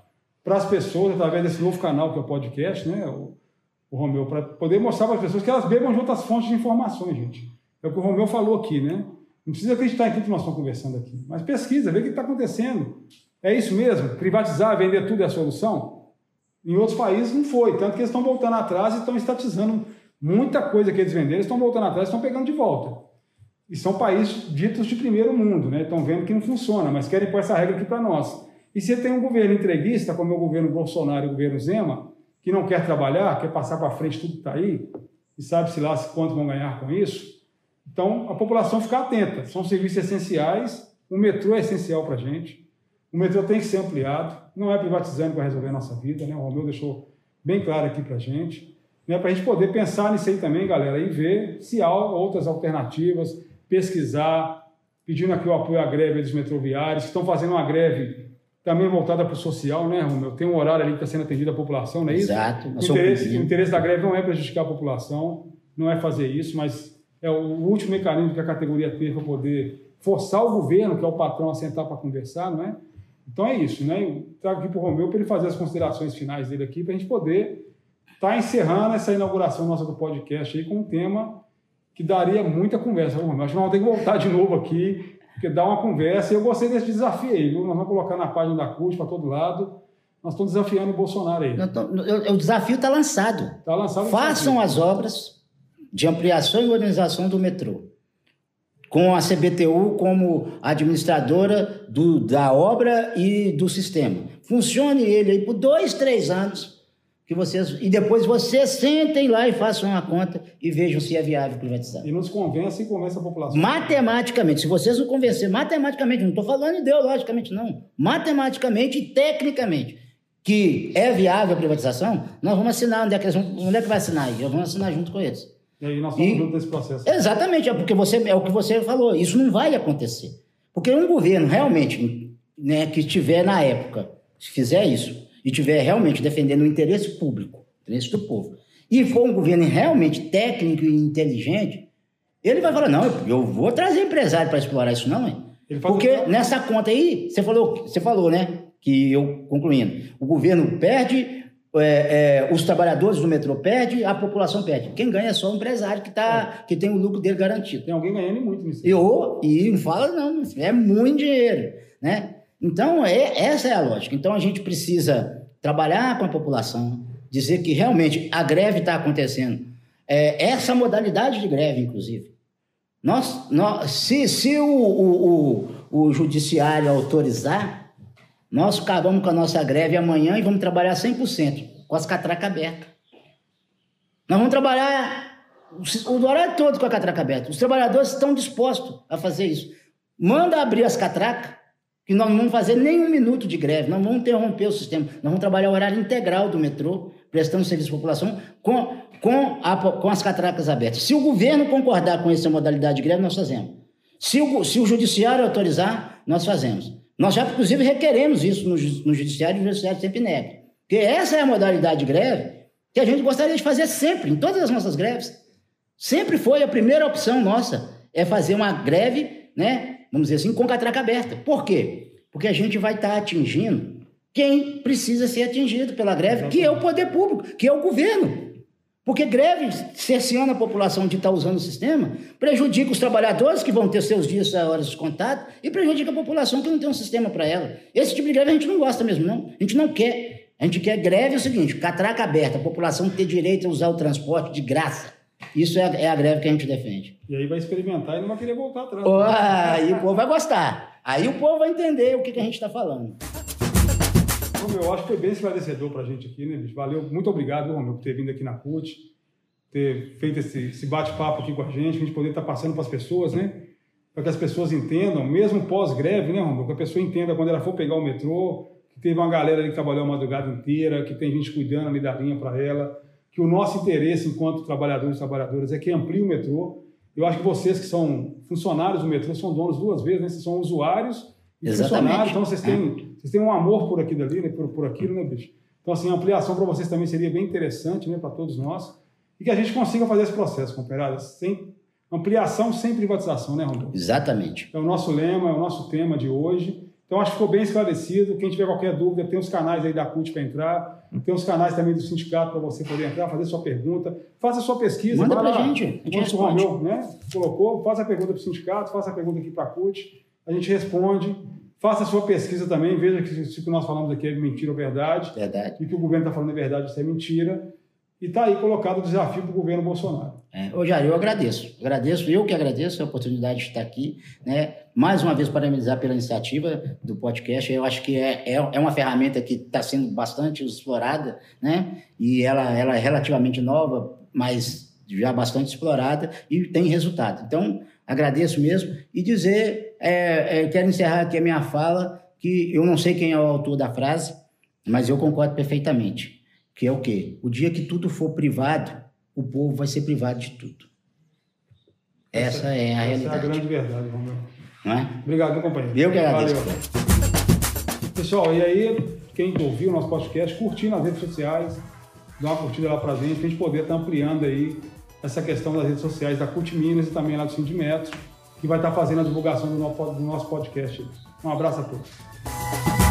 para as pessoas, através desse novo canal que é o podcast, né? O, o Romeu, para poder mostrar para as pessoas que elas bebam de outras fontes de informações, gente. É o que o Romeu falou aqui, né? Não precisa acreditar em tudo que nós estamos conversando aqui, mas pesquisa, vê o que está acontecendo. É isso mesmo? Privatizar, vender tudo é a solução? Em outros países não foi, tanto que eles estão voltando atrás e estão estatizando Muita coisa que eles venderam, estão voltando atrás, estão pegando de volta. E são países ditos de primeiro mundo, né? Estão vendo que não funciona, mas querem pôr essa regra aqui para nós. E se tem um governo entreguista, como é o governo Bolsonaro e o governo Zema, que não quer trabalhar, quer passar para frente tudo que está aí, e sabe-se lá quanto vão ganhar com isso, então a população fica atenta. São serviços essenciais, o metrô é essencial para a gente, O metrô tem que ser ampliado, não é privatizando que vai resolver a nossa vida, né? O Romeu deixou bem claro aqui para a gente. Né? Para a gente poder pensar nisso aí também, galera, e ver se há outras alternativas, pesquisar, pedindo aqui o apoio à greve dos metroviários, que estão fazendo uma greve também voltada para o social, né, Romeu? Tem um horário ali que está sendo atendido a população, não é isso?
Exato.
O interesse, o interesse da greve não é prejudicar a população, não é fazer isso, mas é o último mecanismo que a categoria teve para poder forçar o governo, que é o patrão, a sentar para conversar, não é? Então é isso, né? Eu trago aqui para o Romeu para ele fazer as considerações finais dele aqui, para a gente poder estar tá encerrando essa inauguração nossa do podcast aí com um tema que daria muita conversa. Romeu, acho que nós vamos ter que voltar de novo aqui, porque dá uma conversa. E eu gostei desse desafio aí, viu? Nós vamos colocar na página da CUT para todo lado. Nós estamos desafiando o Bolsonaro aí.
O desafio está lançado.
Está lançado.
Façam as obras de ampliação e organização do metrô com a CBTU como administradora do, da obra e do sistema. Funcione ele aí por dois, três anos, que vocês e depois vocês sentem lá e façam uma conta e vejam se é viável privatizar.
E nos convence e convence a população.
Matematicamente, se vocês não convencerem, matematicamente, não estou falando ideologicamente, não, matematicamente e tecnicamente, que é viável a privatização, nós vamos assinar, onde é que, vão, onde é que vai assinar? Eu vamos assinar junto com eles.
E aí nós estamos e, junto desse processo.
Exatamente, é porque você é o que você falou. Isso não vai acontecer. Porque um governo realmente, né, que estiver na época, se fizer isso, e estiver realmente defendendo o interesse público, o interesse do povo, e for um governo realmente técnico e inteligente, ele vai falar, não, eu vou trazer empresário para explorar isso não, hein? Porque nessa conta aí, você falou, você falou, né? Que eu concluindo, o governo perde é, é, os trabalhadores do metrô perdem, a população perde. Quem ganha é só o empresário que, tá, que tem o lucro dele garantido.
Tem alguém ganhando muito nisso.
Eu, e não fala não, é muito dinheiro. Né? Então, é, essa é a lógica. Então, a gente precisa trabalhar com a população, dizer que realmente a greve está acontecendo. É, essa modalidade de greve, inclusive. Nós, nós, se se o, o, o, o judiciário autorizar, nós acabamos com a nossa greve amanhã e vamos trabalhar 100%, com as catracas abertas. Nós vamos trabalhar o horário todo com a catraca aberta. Os trabalhadores estão dispostos a fazer isso. Manda abrir as catracas, que nós não vamos fazer nem um minuto de greve, nós vamos interromper o sistema. Nós vamos trabalhar o horário integral do metrô, prestando serviço à população, com, com, a, com as catracas abertas. Se o governo concordar com essa modalidade de greve, nós fazemos. Se o, se o judiciário autorizar, nós fazemos. Nós já, inclusive, requeremos isso no, Judiciário e o Judiciário sempre nega. Porque essa é a modalidade de greve que a gente gostaria de fazer sempre, em todas as nossas greves. Sempre foi a primeira opção nossa, é fazer uma greve, né, vamos dizer assim, com catraca aberta. Por quê? Porque a gente vai estar tá atingindo quem precisa ser atingido pela greve, que é o poder público, que é o governo. Porque greve, cerceando a população de estar usando o sistema, prejudica os trabalhadores que vão ter seus dias e horas descontados e prejudica a população que não tem um sistema para ela. Esse tipo de greve a gente não gosta mesmo, não. A gente não quer. A gente quer greve é o seguinte, catraca aberta, a população ter direito a usar o transporte de graça. Isso é a, é a greve que a gente defende.
E aí vai experimentar e não vai querer voltar atrás.
Oh, aí o povo vai gostar. Aí o povo vai entender o que, que a gente está falando.
Romeu, eu acho que foi bem esclarecedor para a gente aqui, né, bicho? Valeu, muito obrigado, Romeu, por ter vindo aqui na CUT, ter feito esse, esse bate-papo aqui com a gente, a gente poder estar tá passando para as pessoas, né? Para que as pessoas entendam, mesmo pós-greve, né, Romeu? Que a pessoa entenda quando ela for pegar o metrô, que teve uma galera ali que trabalhou a madrugada inteira, que tem gente cuidando ali da linha para ela, que o nosso interesse enquanto trabalhadores e trabalhadoras é que amplie o metrô. Eu acho que vocês que são funcionários do metrô são donos duas vezes, né? Vocês são usuários e Exatamente. funcionários, então vocês têm é vocês têm um amor por aquilo ali, né? por, por aquilo, né, bicho? Então, assim, a ampliação para vocês também seria bem interessante, né, para todos nós. E que a gente consiga fazer esse processo, companheirada, sem ampliação, sem privatização, né, Romulo?
Exatamente.
É o nosso lema, é o nosso tema de hoje. Então, acho que ficou bem esclarecido. Quem tiver qualquer dúvida, tem os canais aí da CUT para entrar, tem os canais também do sindicato para você poder entrar, fazer sua pergunta, faça sua pesquisa.
Manda para a gente. A
gente o Romeu né, colocou, faça a pergunta para o sindicato, faça a pergunta aqui para a CUT, a gente responde. Faça a sua pesquisa também, veja que se o que nós falamos aqui é mentira ou verdade.
Verdade.
E que o governo está falando é verdade, isso é mentira. E está aí colocado o desafio para o governo Bolsonaro.
É, ô Jair, eu agradeço. Agradeço, eu que agradeço a oportunidade de estar aqui. Né? Mais uma vez, parabenizar pela iniciativa do podcast. Eu acho que é, é, é uma ferramenta que está sendo bastante explorada, né? e ela, ela é relativamente nova, mas já bastante explorada e tem resultado. Então, agradeço mesmo e dizer, é, é, quero encerrar aqui a minha fala que eu não sei quem é o autor da frase, mas eu concordo perfeitamente. Que é o quê? O dia que tudo for privado, o povo vai ser privado de tudo. Essa, essa é a essa realidade.
Essa é a grande verdade, Romeu.
Não é?
Obrigado, meu companheiro.
Eu que agradeço. Valeu.
Pessoal, e aí, quem ouviu o nosso podcast, curtir nas redes sociais, dá uma curtida lá pra gente, pra gente poder estar tá ampliando aí essa questão das redes sociais da CUT Minas e também lá do Sindimetro, que vai estar fazendo a divulgação do nosso podcast. Um abraço a todos.